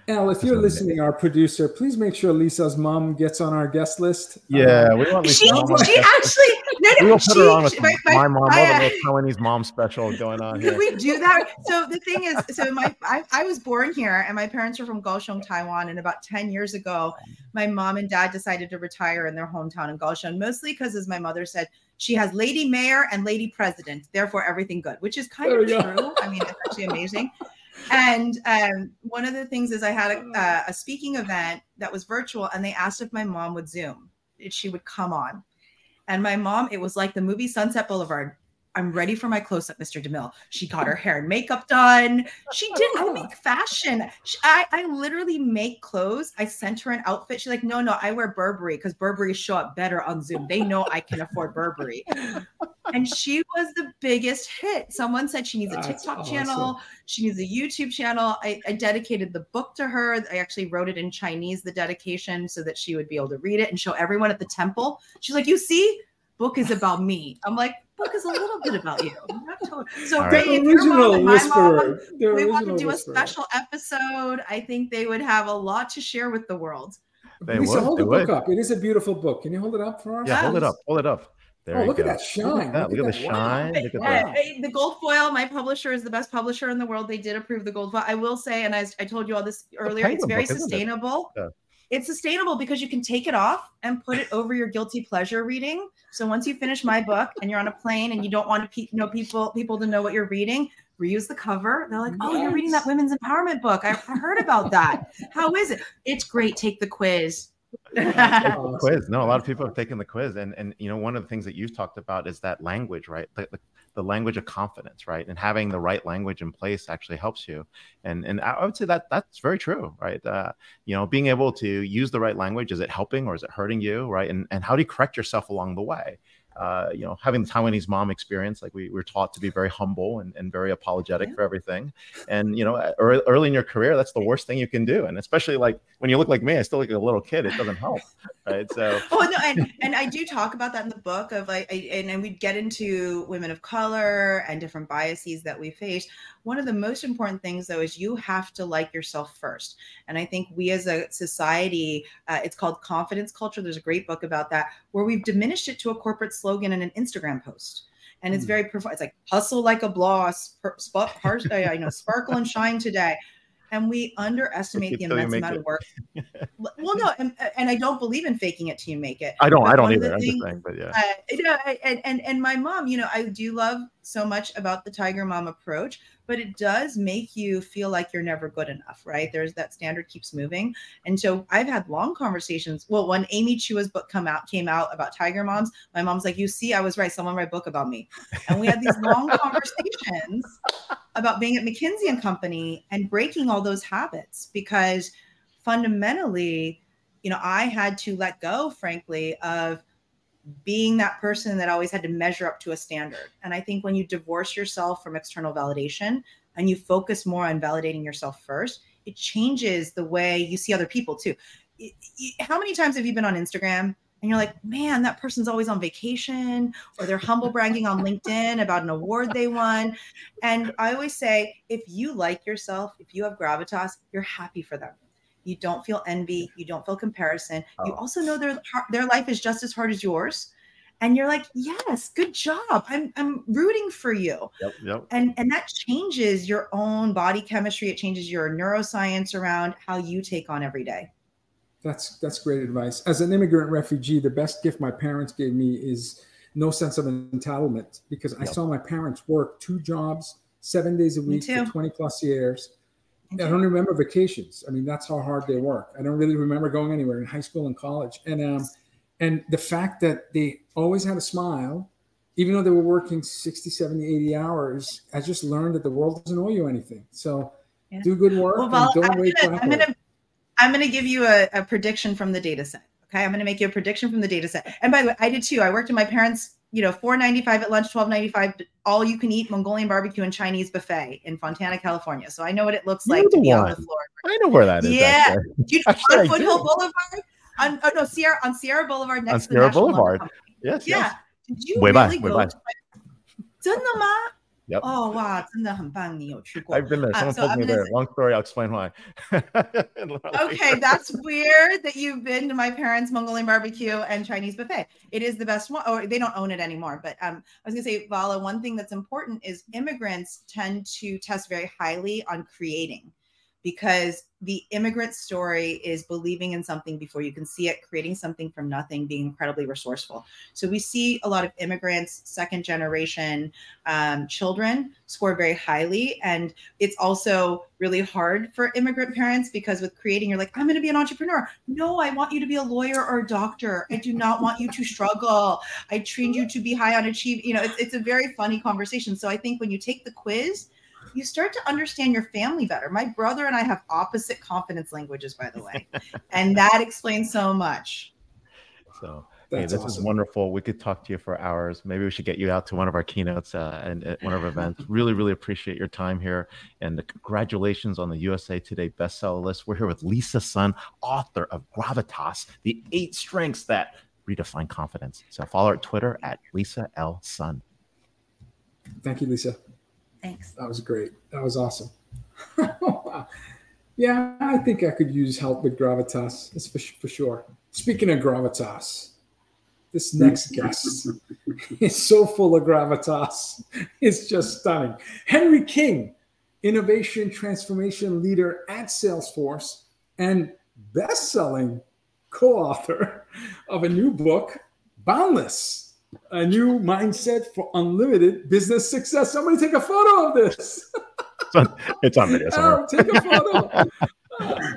Al, if you're listening, our producer, please make sure Lisa's mom gets on our guest list. Yeah, um, we want Lisa's she, mom. She actually, no, no, we will she, put her on with my, my, my mom. I, we'll Taiwanese mom special going on here. We do that? So the thing is, so my I, I was born here, and my parents are from Kaohsiung, Taiwan. And about ten years ago, my mom and dad decided to retire in their hometown in Kaohsiung, mostly because, as my mother said, she has lady mayor and lady president, therefore everything good, which is kind there of true. I mean, it's actually amazing and um, one of the things is I had a, uh, a, speaking event that was virtual, and they asked if my mom would Zoom, if she would come on. And my mom, it was like the movie Sunset Boulevard. I'm ready for my close up, Mr. DeMille. She got her hair and makeup done. She didn't I make fashion. She, I, I literally make clothes. I sent her an outfit. She's like, no, no, I wear Burberry because Burberry show up better on Zoom. They know I can afford Burberry. and she was the biggest hit. Someone said she needs a TikTok awesome. channel. She needs a YouTube channel. I, I dedicated the book to her. I actually wrote it in Chinese, the dedication, so that she would be able to read it and show everyone at the temple. She's like, you see, book is about me. I'm like, book is a little bit about you. Totally. So, right. if your mom and my mom, we want to do whisperer. a special episode. I think they would have a lot to share with the world. They Lisa, would. hold they the would. book up. It is a beautiful book. Can you hold it up for us? Yeah, hold it up. Hold it up. There oh, look go. at that shine! Look, look at, the shine! Look at that. The gold foil. My publisher is the best publisher in the world. They did approve the gold foil. I will say, and as I told you all this earlier, it's very book, sustainable. It? Yeah it's sustainable because you can take it off and put it over your guilty pleasure reading. So once you finish my book and you're on a plane and you don't want to pe- know people people to know what you're reading, reuse the cover. They're like, "Oh, you're reading that women's empowerment book. I, I heard about that. How is it? It's great. Take the quiz." quiz. No, a lot of people have taken the quiz, and and you know one of the things that you've talked about is that language, right? The, the, the language of confidence, right? And having the right language in place actually helps you. And and I would say that that's very true, right? Uh, you know, being able to use the right language is it helping or is it hurting you, right? And and how do you correct yourself along the way? uh, you know, having the Taiwanese mom experience, like we were taught to be very humble and, and very apologetic yeah. for everything. And, you know, early, early in your career, that's the worst thing you can do. And especially like when you look like me, I still look like a little kid. It doesn't help. Right. So, oh, no. And, and I do talk about that in the book of like, I, and, and we'd get into women of color and different biases that we face. One of the most important things, though, is you have to like yourself first. And I think we as a society, uh, it's called confidence culture. There's a great book about that where we've diminished it to a corporate slogan and an Instagram post. And it's hmm. very, it's like hustle like a boss, sp- I know, sparkle and shine today and we underestimate the immense amount it. of work. well, no, and, and, I don't believe in faking it till you make it. I don't. But I don't either. I'm just saying, but yeah. Uh, you know, and, and and my mom, you know, I do love so much about the Tiger Mom approach, but it does make you feel like you're never good enough, right? There's that standard keeps moving, and so I've had long conversations. Well, when Amy Chua's book come out came out about Tiger Moms, my mom's like, "You see, I was right. Someone write a book about me," and we had these long conversations about being at McKinsey and Company and breaking all those habits because fundamentally, you know, I had to let go, frankly, of being that person that always had to measure up to a standard. And I think when you divorce yourself from external validation and you focus more on validating yourself first, it changes the way you see other people too. How many times have you been on Instagram and you're like, man, that person's always on vacation or they're humble bragging on LinkedIn about an award they won. And I always say, if you like yourself, if you have gravitas, you're happy for them. You don't feel envy, you don't feel comparison. Oh. You also know their their life is just as hard as yours. And you're like, yes, good job. I'm I'm rooting for you. Yep, yep. And and that changes your own body chemistry. It changes your neuroscience around how you take on every day. That's that's great advice. As an immigrant refugee, the best gift my parents gave me is no sense of entitlement because yep. I saw my parents work two jobs, seven days a week for 20 plus years. I don't remember vacations. I mean, that's how hard they work. I don't really remember going anywhere in high school and college. And um, and the fact that they always had a smile, even though they were working 60, 70, 80 hours, I just learned that the world doesn't owe you anything. So yeah. do good work well, well, I'm gonna, I'm gonna, I'm gonna give you a, a prediction from the data set. Okay, I'm gonna make you a prediction from the data set. And by the way, I did too. I worked in my parents' you know, four ninety five at lunch, twelve ninety five, all you can eat Mongolian barbecue and Chinese buffet in Fontana, California. So I know what it looks like to be one. on the floor. I know where that is. Yeah, you on Foothill Boulevard? On oh no, Sierra on Sierra Boulevard next on to Sierra Boulevard. Yes. Yeah. Yes. Did you way really by, go? Way by. 真的吗 ？Yep. Oh wow, 真的很棒！你有去过 I've been there. Someone uh, so told I'm me there. Say, Long story. I'll explain why. okay, that's weird that you've been to my parents' Mongolian barbecue and Chinese buffet. It is the best one. Or they don't own it anymore. But um, I was gonna say, Vala. One thing that's important is immigrants tend to test very highly on creating because the immigrant story is believing in something before you can see it, creating something from nothing, being incredibly resourceful. So we see a lot of immigrants, second generation um, children score very highly. And it's also really hard for immigrant parents because with creating, you're like, I'm going to be an entrepreneur. No, I want you to be a lawyer or a doctor. I do not want you to struggle. I trained you to be high on achieve. You know, it's, it's a very funny conversation. So I think when you take the quiz, you start to understand your family better. My brother and I have opposite confidence languages, by the way, and that explains so much. So, That's hey, this awesome. is wonderful. We could talk to you for hours. Maybe we should get you out to one of our keynotes uh, and at one of our events. Really, really appreciate your time here. And congratulations on the USA Today bestseller list. We're here with Lisa Sun, author of Gravitas, the eight strengths that redefine confidence. So follow her at Twitter at Lisa L. Sun. Thank you, Lisa. Thanks. That was great. That was awesome. yeah, I think I could use help with gravitas. That's for, for sure. Speaking of gravitas, this next guest is so full of gravitas. It's just stunning. Henry King, innovation transformation leader at Salesforce and best-selling co-author of a new book, Boundless a new mindset for unlimited business success. Somebody take a photo of this. it's, on, it's on video. Oh, take a photo. Uh,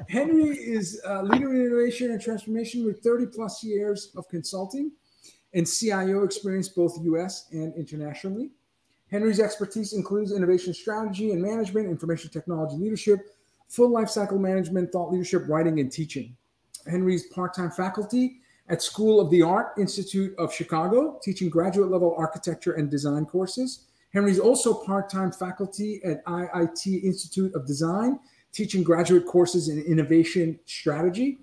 Henry is a leader in innovation and transformation with 30 plus years of consulting and CIO experience both US and internationally. Henry's expertise includes innovation strategy and management, information technology leadership, full lifecycle management, thought leadership, writing, and teaching. Henry's part time faculty at School of the Art Institute of Chicago, teaching graduate level architecture and design courses. Henry's also part time faculty at IIT Institute of Design, teaching graduate courses in innovation strategy.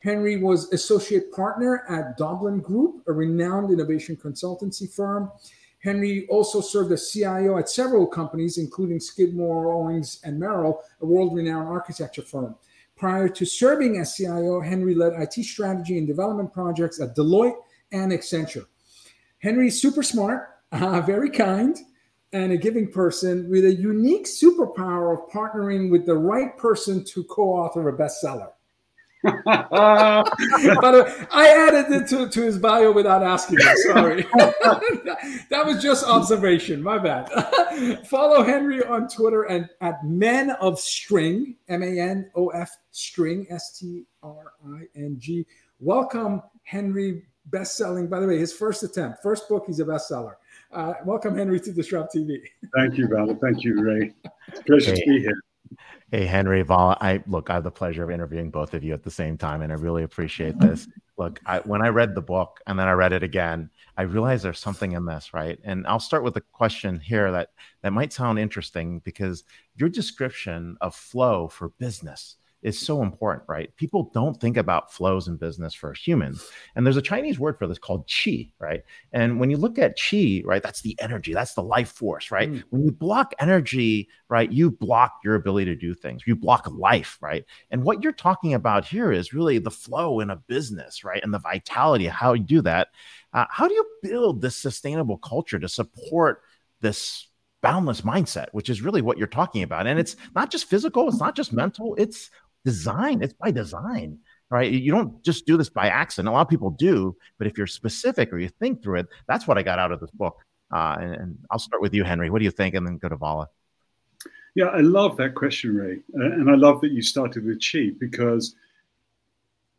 Henry was associate partner at Doblin Group, a renowned innovation consultancy firm. Henry also served as CIO at several companies, including Skidmore, Owings, and Merrill, a world renowned architecture firm. Prior to serving as CIO, Henry led IT strategy and development projects at Deloitte and Accenture. Henry's super smart, uh, very kind, and a giving person with a unique superpower of partnering with the right person to co author a bestseller. But uh, I added it to, to his bio without asking him. Sorry. that was just observation. My bad. Follow Henry on Twitter and at Man of String, M A N O F String, S T R I N G. Welcome, Henry. Best selling, by the way, his first attempt, first book, he's a bestseller. Uh, welcome, Henry, to DisrupTV. Thank you, Val. Thank you, Ray. It's a pleasure hey. to be here. Hey, Henry, Val, I look, I have the pleasure of interviewing both of you at the same time, and I really appreciate this. Look, I, when I read the book and then I read it again, I realized there's something in this, right? And I'll start with a question here that that might sound interesting because your description of flow for business is so important, right? People don't think about flows in business for humans. And there's a Chinese word for this called qi, right? And when you look at qi, right, that's the energy, that's the life force, right? Mm. When you block energy, right, you block your ability to do things. You block life, right? And what you're talking about here is really the flow in a business, right? And the vitality of how you do that. Uh, how do you build this sustainable culture to support this boundless mindset, which is really what you're talking about. And it's not just physical, it's not just mental, it's design. It's by design, right? You don't just do this by accident. A lot of people do, but if you're specific or you think through it, that's what I got out of this book. Uh, and, and, I'll start with you, Henry. What do you think? And then go to Vala. Yeah, I love that question, Ray, uh, and I love that you started with chi because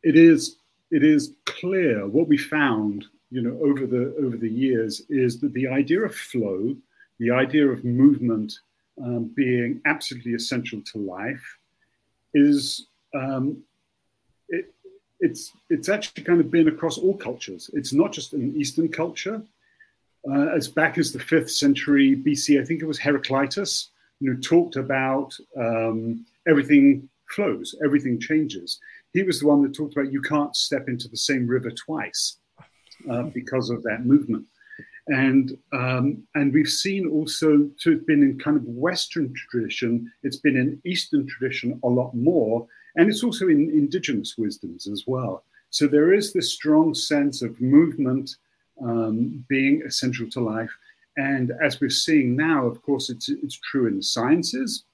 it is it is clear what we found, you know, over the over the years is that the idea of flow, the idea of movement um, being absolutely essential to life, is um, it, it's it's actually kind of been across all cultures. It's not just an Eastern culture. Uh, as back as the fifth century BC, I think it was Heraclitus, know, talked about um, everything flows, everything changes. He was the one that talked about you can't step into the same river twice uh, because of that movement. And um, and we've seen also to have been in kind of Western tradition, it's been in Eastern tradition a lot more, and it's also in indigenous wisdoms as well. So there is this strong sense of movement um, being essential to life. And as we're seeing now, of course, it's, it's true in sciences.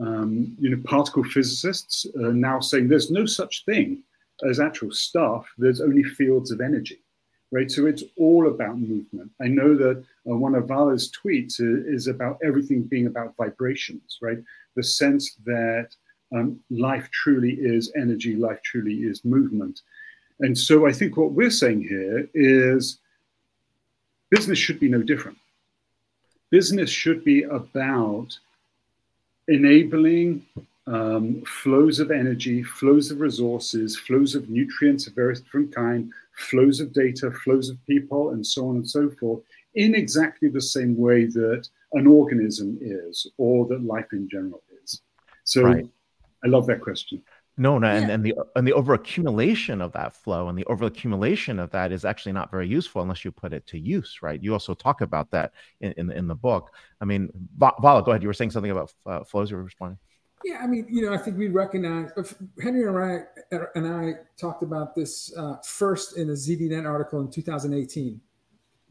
Um, you know, particle physicists are now saying there's no such thing as actual stuff, there's only fields of energy, right? So it's all about movement. I know that uh, one of Vala's tweets is about everything being about vibrations, right? The sense that um, life truly is energy, life truly is movement. And so I think what we're saying here is business should be no different. Business should be about enabling um, flows of energy, flows of resources, flows of nutrients of various different kind, flows of data, flows of people, and so on and so forth, in exactly the same way that an organism is, or that life in general is. So, right. I love that question. No, no, and, and the and the overaccumulation of that flow and the overaccumulation of that is actually not very useful unless you put it to use, right? You also talk about that in in, in the book. I mean, Vala, go ahead. You were saying something about uh, flows. You were responding. Yeah, I mean, you know, I think we recognize Henry and I and I talked about this uh, first in a ZDNet article in 2018.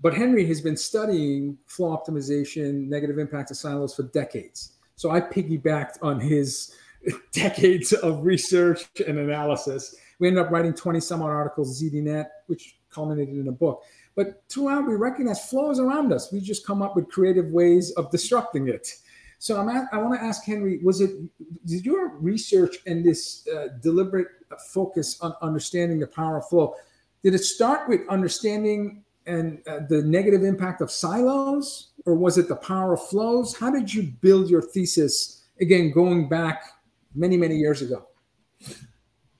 But Henry has been studying flow optimization, negative impact of silos for decades. So I piggybacked on his decades of research and analysis. We ended up writing 20 some odd articles, ZDNet, which culminated in a book. But throughout, we recognize flows around us. We just come up with creative ways of disrupting it. So I'm at, I want to ask Henry, was it did your research and this uh, deliberate focus on understanding the power of flow, did it start with understanding and uh, the negative impact of silos, or was it the power of flows? How did you build your thesis? Again, going back many, many years ago.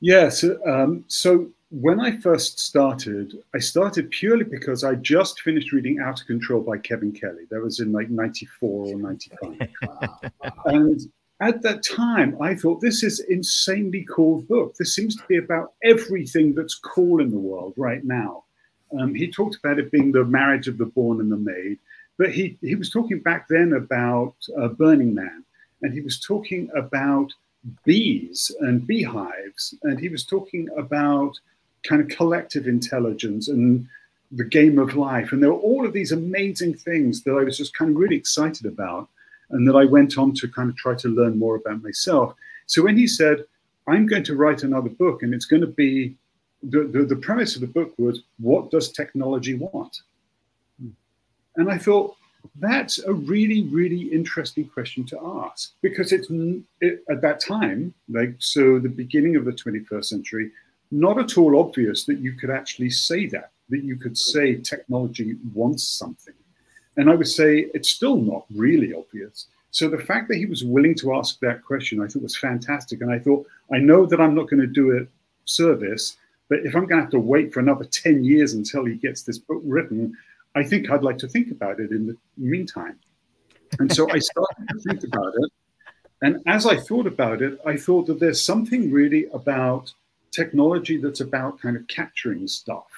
Yes. Um, so when I first started, I started purely because I just finished reading Out of Control by Kevin Kelly. That was in like 94 or 95. and at that time, I thought this is insanely cool book. This seems to be about everything that's cool in the world right now. Um, he talked about it being the marriage of the born and the made, but he, he was talking back then about uh, Burning Man, and he was talking about bees and beehives. And he was talking about kind of collective intelligence and the game of life. And there were all of these amazing things that I was just kind of really excited about and that I went on to kind of try to learn more about myself. So when he said, I'm going to write another book and it's going to be the, the, the premise of the book was, what does technology want? Hmm. And I thought, that's a really, really interesting question to ask because it's it, at that time, like so, the beginning of the 21st century, not at all obvious that you could actually say that, that you could say technology wants something. And I would say it's still not really obvious. So the fact that he was willing to ask that question, I thought was fantastic. And I thought, I know that I'm not going to do it service, but if I'm going to have to wait for another 10 years until he gets this book written, I think I'd like to think about it in the meantime. And so I started to think about it. And as I thought about it, I thought that there's something really about technology that's about kind of capturing stuff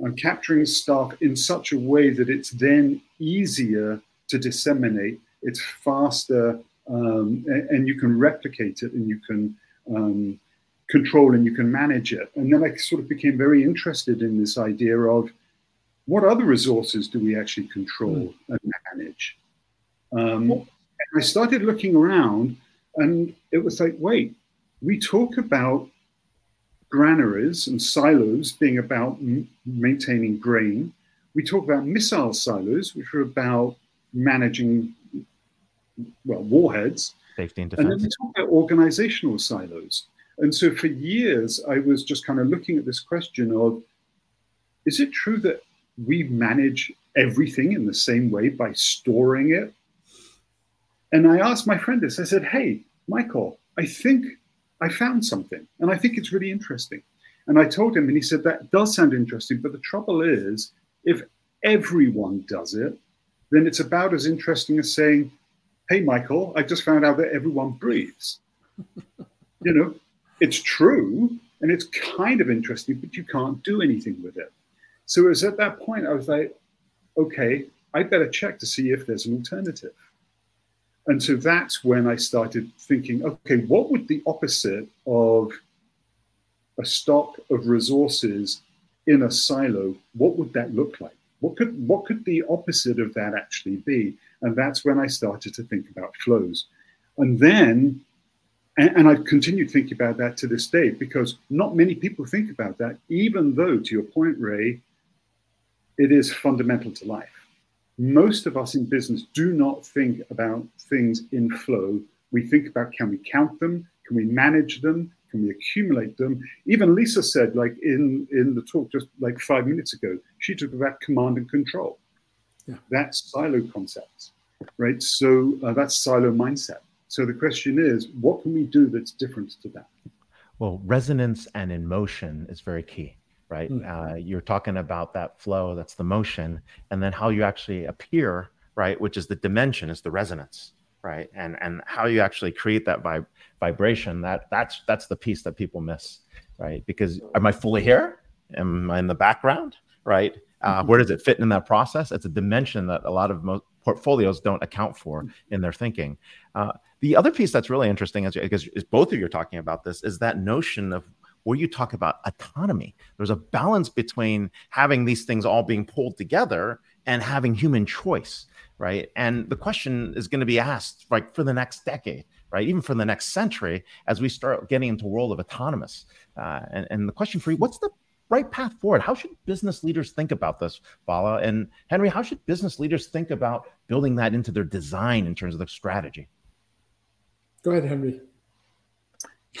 and capturing stuff in such a way that it's then easier to disseminate, it's faster, um, and, and, you can replicate it and you can um, control and you can manage it. And then I sort of became very interested in this idea of what other resources do we actually control mm. and manage? Um, and I started looking around, and it was like, wait, we talk about granaries and silos being about m- maintaining grain. We talk about missile silos, which are about managing well, warheads. Safety and defense. And then we talk about organizational silos. And so for years, I was just kind of looking at this question of is it true that we manage everything in the same way by storing it? And I asked my friend this I said, Hey, Michael, I think I found something, and I think it's really interesting. And I told him, and he said, That does sound interesting, but the trouble is, if everyone does it, then it's about as interesting as saying, Hey, Michael, I just found out that everyone breathes. you know, it's true, and it's kind of interesting, but you can't do anything with it. So it was at that point I was like, okay, I better check to see if there's an alternative. And so that's when I started thinking, okay, what would the opposite of a stock of resources in a silo, what would that look like? What could what could the opposite of that actually be? And that's when I started to think about flows. And then and, and I've continued thinking about that to this day because not many people think about that, even though, to your point, Ray, it is fundamental to life. Most of us in business do not think about things in flow. We think about can we count them? Can we manage them? Can we accumulate them? Even Lisa said, like in, in the talk just like five minutes ago, she talked about command and control. Yeah. That's silo concepts, right? So uh, that's silo mindset. So the question is, what can we do that's different to that? Well, resonance and emotion is very key, right? Mm. Uh, you're talking about that flow, that's the motion, and then how you actually appear, right? Which is the dimension, is the resonance, right? And and how you actually create that vib- vibration. That that's that's the piece that people miss, right? Because am I fully here? Am I in the background, right? Uh, where does it fit in that process? It's a dimension that a lot of mo- portfolios don't account for in their thinking. Uh, the other piece that's really interesting is because is both of you are talking about this is that notion of where you talk about autonomy. There's a balance between having these things all being pulled together and having human choice, right? And the question is going to be asked like for the next decade, right? Even for the next century, as we start getting into world of autonomous. Uh, and, and the question for you, what's the right path forward? How should business leaders think about this, Vala? And Henry, how should business leaders think about building that into their design in terms of their strategy? Go ahead, Henry.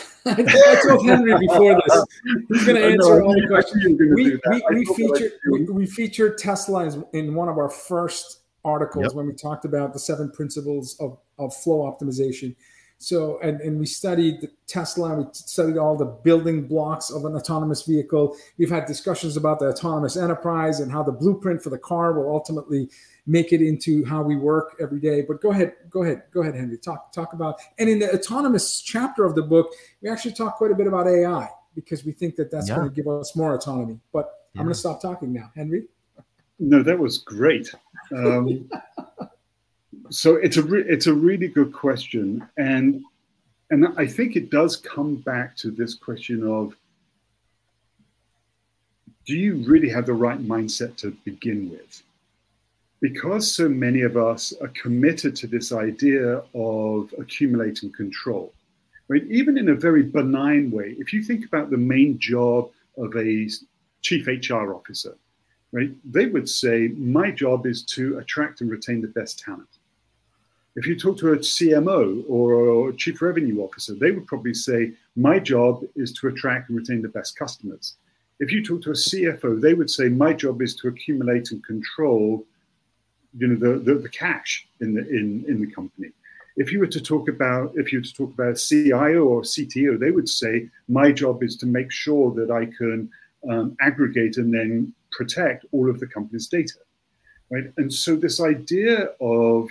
I told Henry before this. He's going to answer all the questions. knew you were gonna We, we, we thought that I featured we, we featured Tesla in one of our first articles Yep. when we talked about the seven principles of, of flow optimization. So and, and we studied the Tesla, we studied all the building blocks of an autonomous vehicle. We've had discussions about the autonomous enterprise and how the blueprint for the car will ultimately make it into how we work every day. But go ahead, go ahead, go ahead, Henry. Talk talk about and in the autonomous chapter of the book, we actually talk quite a bit about AI because we think that that's Yeah. going to give us more autonomy. But I'm going to stop talking now, Henry. No, that was great. Um, so it's a re- it's a really good question, and and I think it does come back to this question of do you really have the right mindset to begin with? Because so many of us are committed to this idea of accumulating control, right? Even in a very benign way, if you think about the main job of a chief HR officer, right? They would say, My job is to attract and retain the best talent. If you talk to a CMO or a chief revenue officer, they would probably say, My job is to attract and retain the best customers. If you talk to a CFO, they would say, My job is to accumulate and control you know, the, the, the cash in the, in, in the company. If you were to talk about if you were to talk about a CIO or CTO, they would say, My job is to make sure that I can um, aggregate and then protect all of the company's data, right? And so this idea of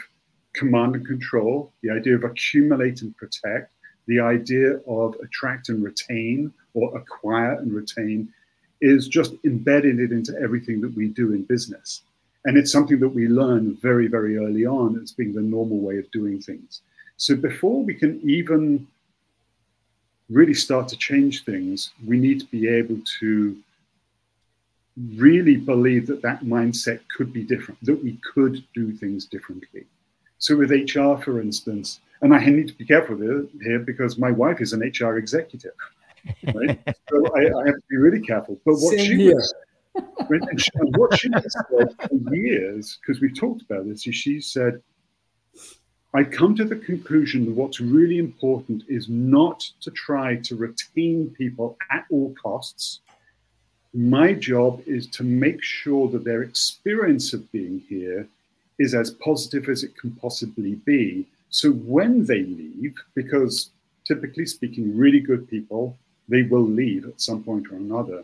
command and control, the idea of accumulate and protect, the idea of attract and retain or acquire and retain is just embedded into everything that we do in business. And it's something that we learn very, very early on as being the normal way of doing things. So before we can even really start to change things, we need to be able to really believe that that mindset could be different, that we could do things differently. So with HR, for instance, and I need to be careful here, here because my wife is an HR executive, right? so I, I, have to be really careful. But what Same she here. was, right, and, she, and what she has said for years, because we've talked about this, is she said, I've come to the conclusion that what's really important is not to try to retain people at all costs. My job is to make sure that their experience of being here is as positive as it can possibly be. So when they leave, because typically speaking, really good people, they will leave at some point or another.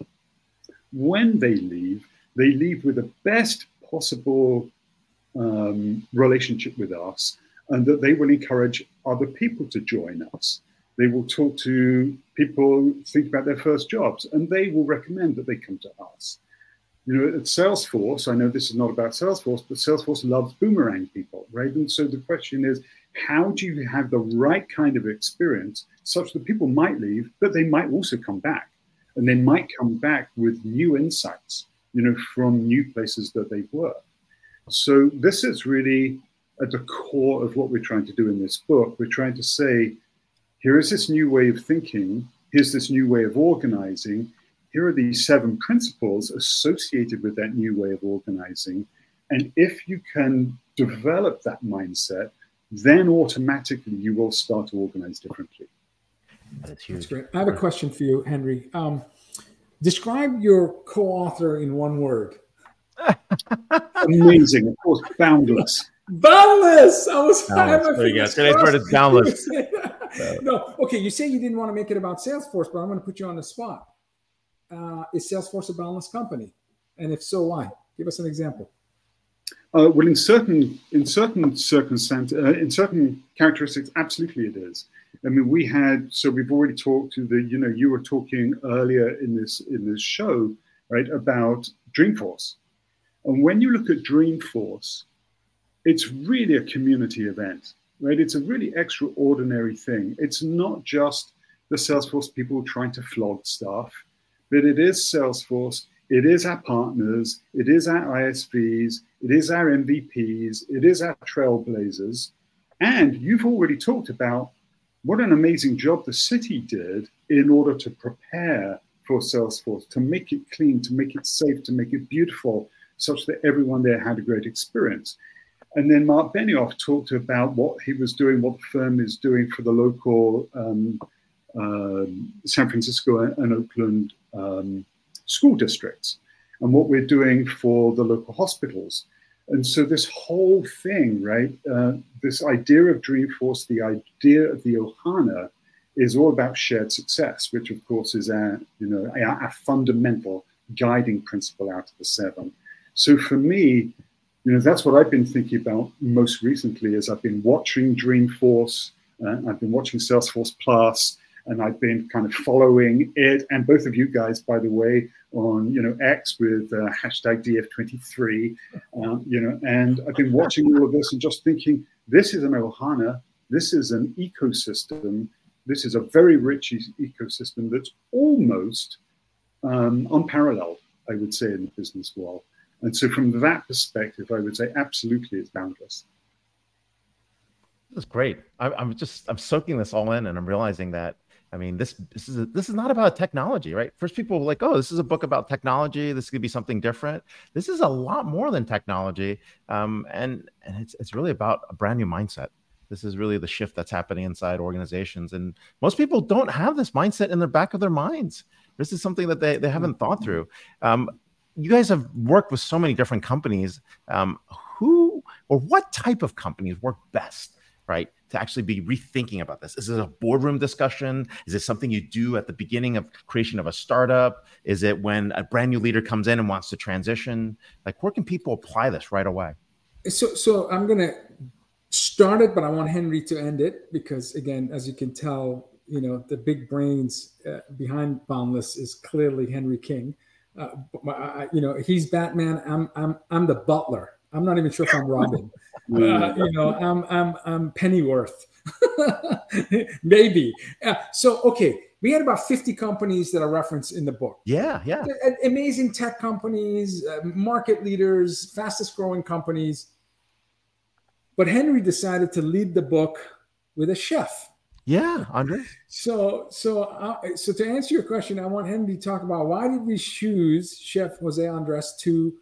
When they leave, they leave with the best possible um, relationship with us and that they will encourage other people to join us. They will talk to people think about their first jobs and they will recommend that they come to us. You know, at Salesforce, I know this is not about Salesforce, but Salesforce loves boomerang people, right? And so the question is, how do you have the right kind of experience such that people might leave, but they might also come back? And they might come back with new insights, you know, from new places that they've worked. So this is really at the core of what we're trying to do in this book. We're trying to say, here is this new way of thinking, here's this new way of organizing, here are these seven principles associated with that new way of organizing. And if you can develop that mindset, then automatically you will start to organize differently. That's huge. That's great. I have a question for you, Henry. Um, describe your co-author in one word. Amazing, of course, boundless. Boundless. I was. Boundless. There you go. Today's word is boundless. no, okay. You say you didn't want to make it about Salesforce, but I'm going to put you on the spot. Uh, is Salesforce a boundless company? And if so, why? Give us an example. Uh, well, in certain in certain circumstances, uh, in certain characteristics, absolutely it is. I mean, we had so we've already talked to the you know you were talking earlier in this in this show right about Dreamforce, and when you look at Dreamforce, it's really a community event, right? It's a really extraordinary thing. It's not just the Salesforce people trying to flog stuff, but it is Salesforce it is our partners, it is our ISVs, it is our MVPs, it is our trailblazers. And you've already talked about what an amazing job the city did in order to prepare for Salesforce, to make it clean, to make it safe, to make it beautiful, such that everyone there had a great experience. And then Mark Benioff talked about what he was doing, what the firm is doing for the local um, um, San Francisco and Oakland um, school districts and what we're doing for the local hospitals. And so this whole thing, right, uh, this idea of Dreamforce, the idea of the Ohana, is all about shared success, which of course is our, you know, our fundamental guiding principle out of the seven. So for me, you know, that's what I've been thinking about most recently as I've been watching Dreamforce, uh, I've been watching Salesforce Plus, and I've been kind of following it. And both of you guys, by the way, on you know X with uh, hashtag DF23, um, you know, and I've been watching all of this and just thinking, this is an Ohana, this is an ecosystem, this is a very rich e- ecosystem that's almost um, unparalleled, I would say, in the business world. And so, from that perspective, I would say absolutely it's boundless. This is great. I, I'm just I'm soaking this all in, and I'm realizing that I mean, this this is a, this is not about technology, right? First, people were like, "Oh, this is a book about technology. This could be something different." This is a lot more than technology, um, and and it's it's really about a brand new mindset. This is really the shift that's happening inside organizations, and most people don't have this mindset in the back of their minds. This is something that they they haven't thought mm-hmm. through. Um, you guys have worked with so many different companies. Um, who or what type of companies work best, right? To actually be rethinking about this? Is this a boardroom discussion? Is it something you do at the beginning of creation of a startup? Is it when a brand new leader comes in and wants to transition? Like, where can people apply this right away? So, so I'm gonna start it, but I want Henry to end it because, again, as you can tell, you know the big brains uh, behind Boundless is clearly Henry King. Uh, you know, he's Batman. I'm I'm I'm the butler. I'm not even sure if I'm Robin. Uh, you know, I'm I'm I'm Pennyworth. Maybe. Uh, so okay, we had about 50 companies that are referenced in the book. Yeah, yeah. Amazing tech companies, uh, market leaders, fastest growing companies. But Henry decided to lead the book with a chef. Yeah, Andre. So, so, uh, so to answer your question, I want Henry to talk about why did we choose Chef Jose Andres to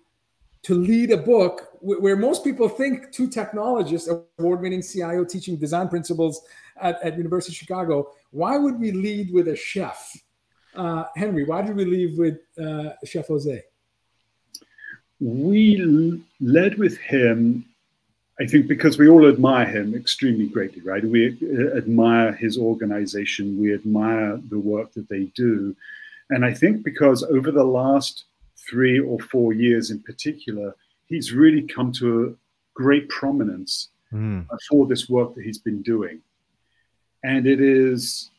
to lead a book where most people think two technologists, award-winning CIO teaching design principles at, at University of Chicago, why would we lead with a chef? Uh, Henry, why did we lead with uh, Chef Jose? We led with him, I think, because we all admire him extremely greatly, right? We uh, admire his organization, we admire the work that they do. And I think because over the last three or four years in particular, he's really come to a great prominence mm. for this work that he's been doing. And it is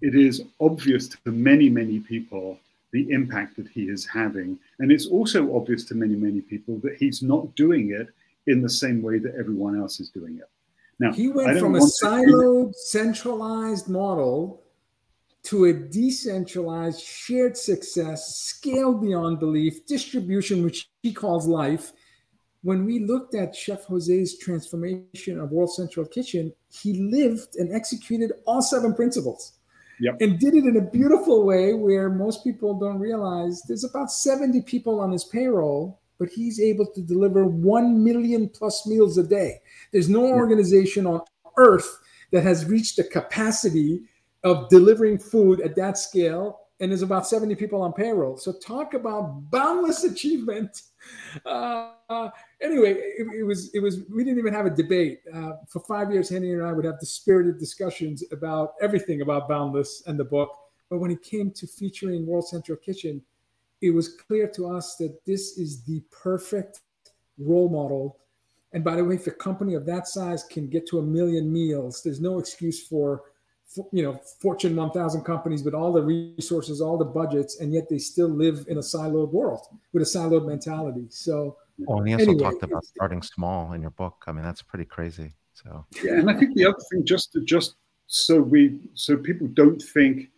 it is obvious to many, many people the impact that he is having. And it's also obvious to many, many people that he's not doing it in the same way that everyone else is doing it. Now, he went from a siloed, centralized model to a decentralized, shared success, scaled beyond belief, distribution, which he calls life. When we looked at Chef Jose's transformation of World Central Kitchen, he lived and executed all seven principles. Yep. And did it in a beautiful way where most people don't realize there's about 70 people on his payroll, but he's able to deliver 1 million plus meals a day. There's no organization on earth that has reached the capacity of delivering food at that scale and there's about 70 people on payroll. So talk about boundless achievement. Uh, anyway it, it, was it was we didn't even have a debate. Uh, for five years henry and i would have dispirited discussions about everything about boundless and the book. But when it came to featuring world central kitchen it was clear to us that this is the perfect role model. And by the way if a company of that size can get to a million meals there's no excuse for you know fortune 1000 companies with all the resources all the budgets and yet they still live in a siloed world with a siloed mentality. So well and he also anyway, talked about starting small in your book. I mean that's pretty crazy. So yeah and i think the other thing just to just so we so people don't think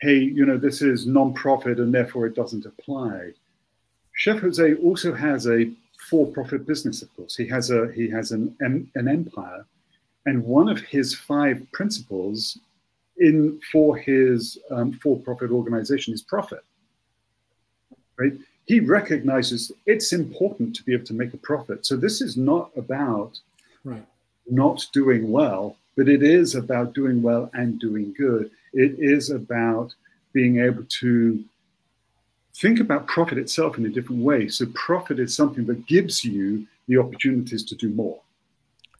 hey you know this is non-profit and therefore it doesn't apply. Chef jose also has a for-profit business of course. He has a he has an an empire and one of his five principles in for his um, for-profit organization is profit. Right? He recognizes it's important to be able to make a profit. So this is not about right. not doing well, but it is about doing well and doing good. It is about being able to think about profit itself in a different way. So profit is something that gives you the opportunities to do more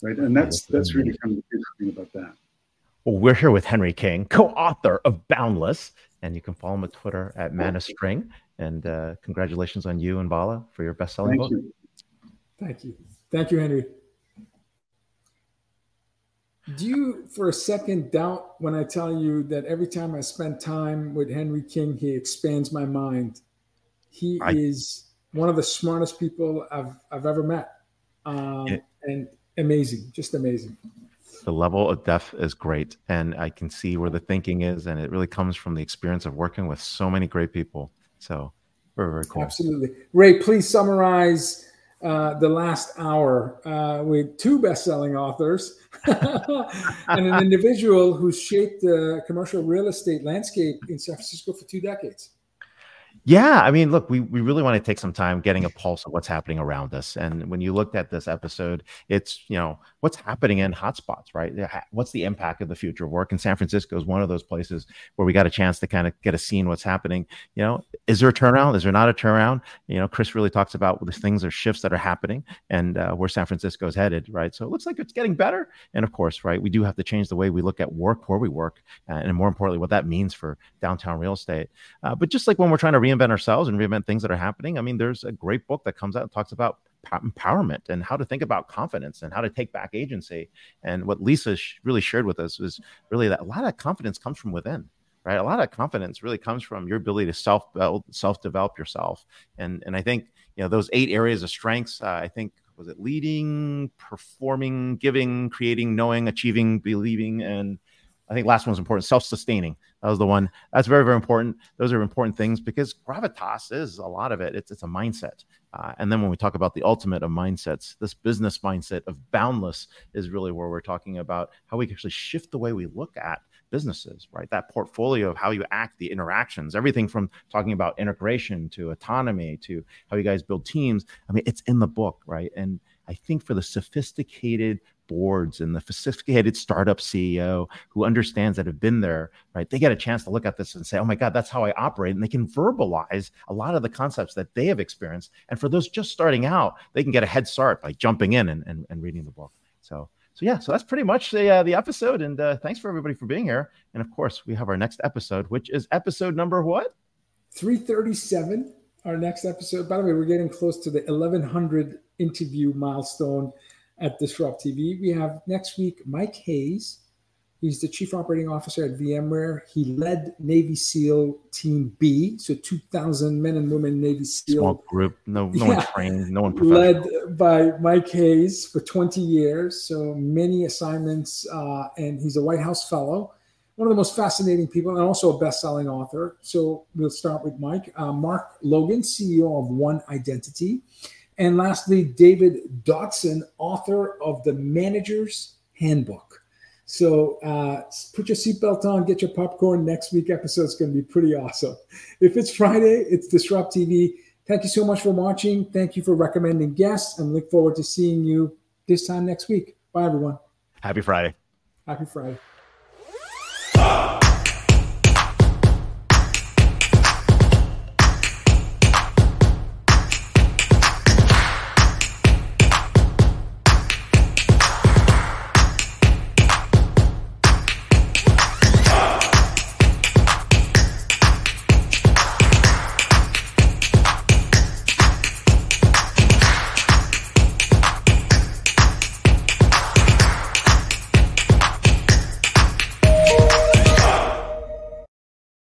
right? And that's that's really kind of the beautiful thing about that. Well, we're here with Henry King, co-author of Boundless, and you can follow him on Twitter at Man of String. And uh, congratulations on you and Vala for your best-selling Thank book. You. Thank you. Thank you, Henry. Do you, for a second, doubt when I tell you that every time I spend time with Henry King, he expands my mind? He I, is one of the smartest people I've I've ever met, um, it, and amazing, just amazing. The level of depth is great, and I can see where the thinking is, and it really comes from the experience of working with so many great people. So, very, very cool. Absolutely, Ray. Please summarize uh, the last hour uh, with two best-selling authors and an individual who shaped the commercial real estate landscape in San Francisco for two decades. Yeah, I mean, look, we, we really want to take some time getting a pulse of what's happening around us. And when you looked at this episode, it's, you know, what's happening in hotspots, right? What's the impact of the future of work? And San Francisco is one of those places where we got a chance to kind of get a scene what's happening. You know, is there a turnaround? Is there not a turnaround? You know, Chris really talks about the things or shifts that are happening and uh, where San Francisco is headed, right? So it looks like it's getting better. And of course, right, we do have to change the way we look at work, where we work, uh, and more importantly, what that means for downtown real estate. Uh, but just like when we're trying to reinvent ourselves and reinvent things that are happening, I mean, there's a great book that comes out and talks about empowerment and how to think about confidence and how to take back agency. And what Lisa really shared with us was really that a lot of confidence comes from within. Right, a lot of confidence really comes from your ability to self build, self develop yourself, and and I think you know those eight areas of strengths. Uh, I think was it leading, performing, giving, creating, knowing, achieving, believing, and I think last one's important. Self-sustaining. That was the one. That's very, very important. Those are important things because gravitas is a lot of it. It's it's a mindset. Uh, and then when we talk about the ultimate of mindsets, this business mindset of boundless is really where we're talking about how we actually shift the way we look at businesses, right? That portfolio of how you act, the interactions, everything from talking about integration to autonomy to how you guys build teams. I mean, it's in the book, right? And I think for the sophisticated boards and the sophisticated startup CEO who understands that have been there, right? They get a chance to look at this and say, oh my God, that's how I operate. And they can verbalize a lot of the concepts that they have experienced. And for those just starting out, they can get a head start by jumping in and, and, and reading the book. So, so yeah, so that's pretty much the uh, the episode. And uh, thanks for everybody for being here. And of course, we have our next episode, which is episode number what? 337. Our next episode. By the way, we're getting close to the 1100 interview milestone at Disrupt TV. We have next week Mike Hayes. He's the chief operating officer at VMware. He led Navy SEAL Team B, so 2,000 men and women Navy SEAL. Small group, no, no yeah. one trained, no one Led by Mike Hayes for 20 years, so many assignments, uh, and he's a White House fellow. One of the most fascinating people, and also a best-selling author. So we'll start with Mike. Uh, Mark Logan, CEO of One Identity. And lastly, David Dotson, author of The Manager's Handbook. So uh, put your seatbelt on, get your popcorn. Next week episode is going to be pretty awesome. If it's Friday, it's DisrupTV. Thank you so much for watching. Thank you for recommending guests, and look forward to seeing you this time next week. Bye, everyone. Happy Friday. Happy Friday.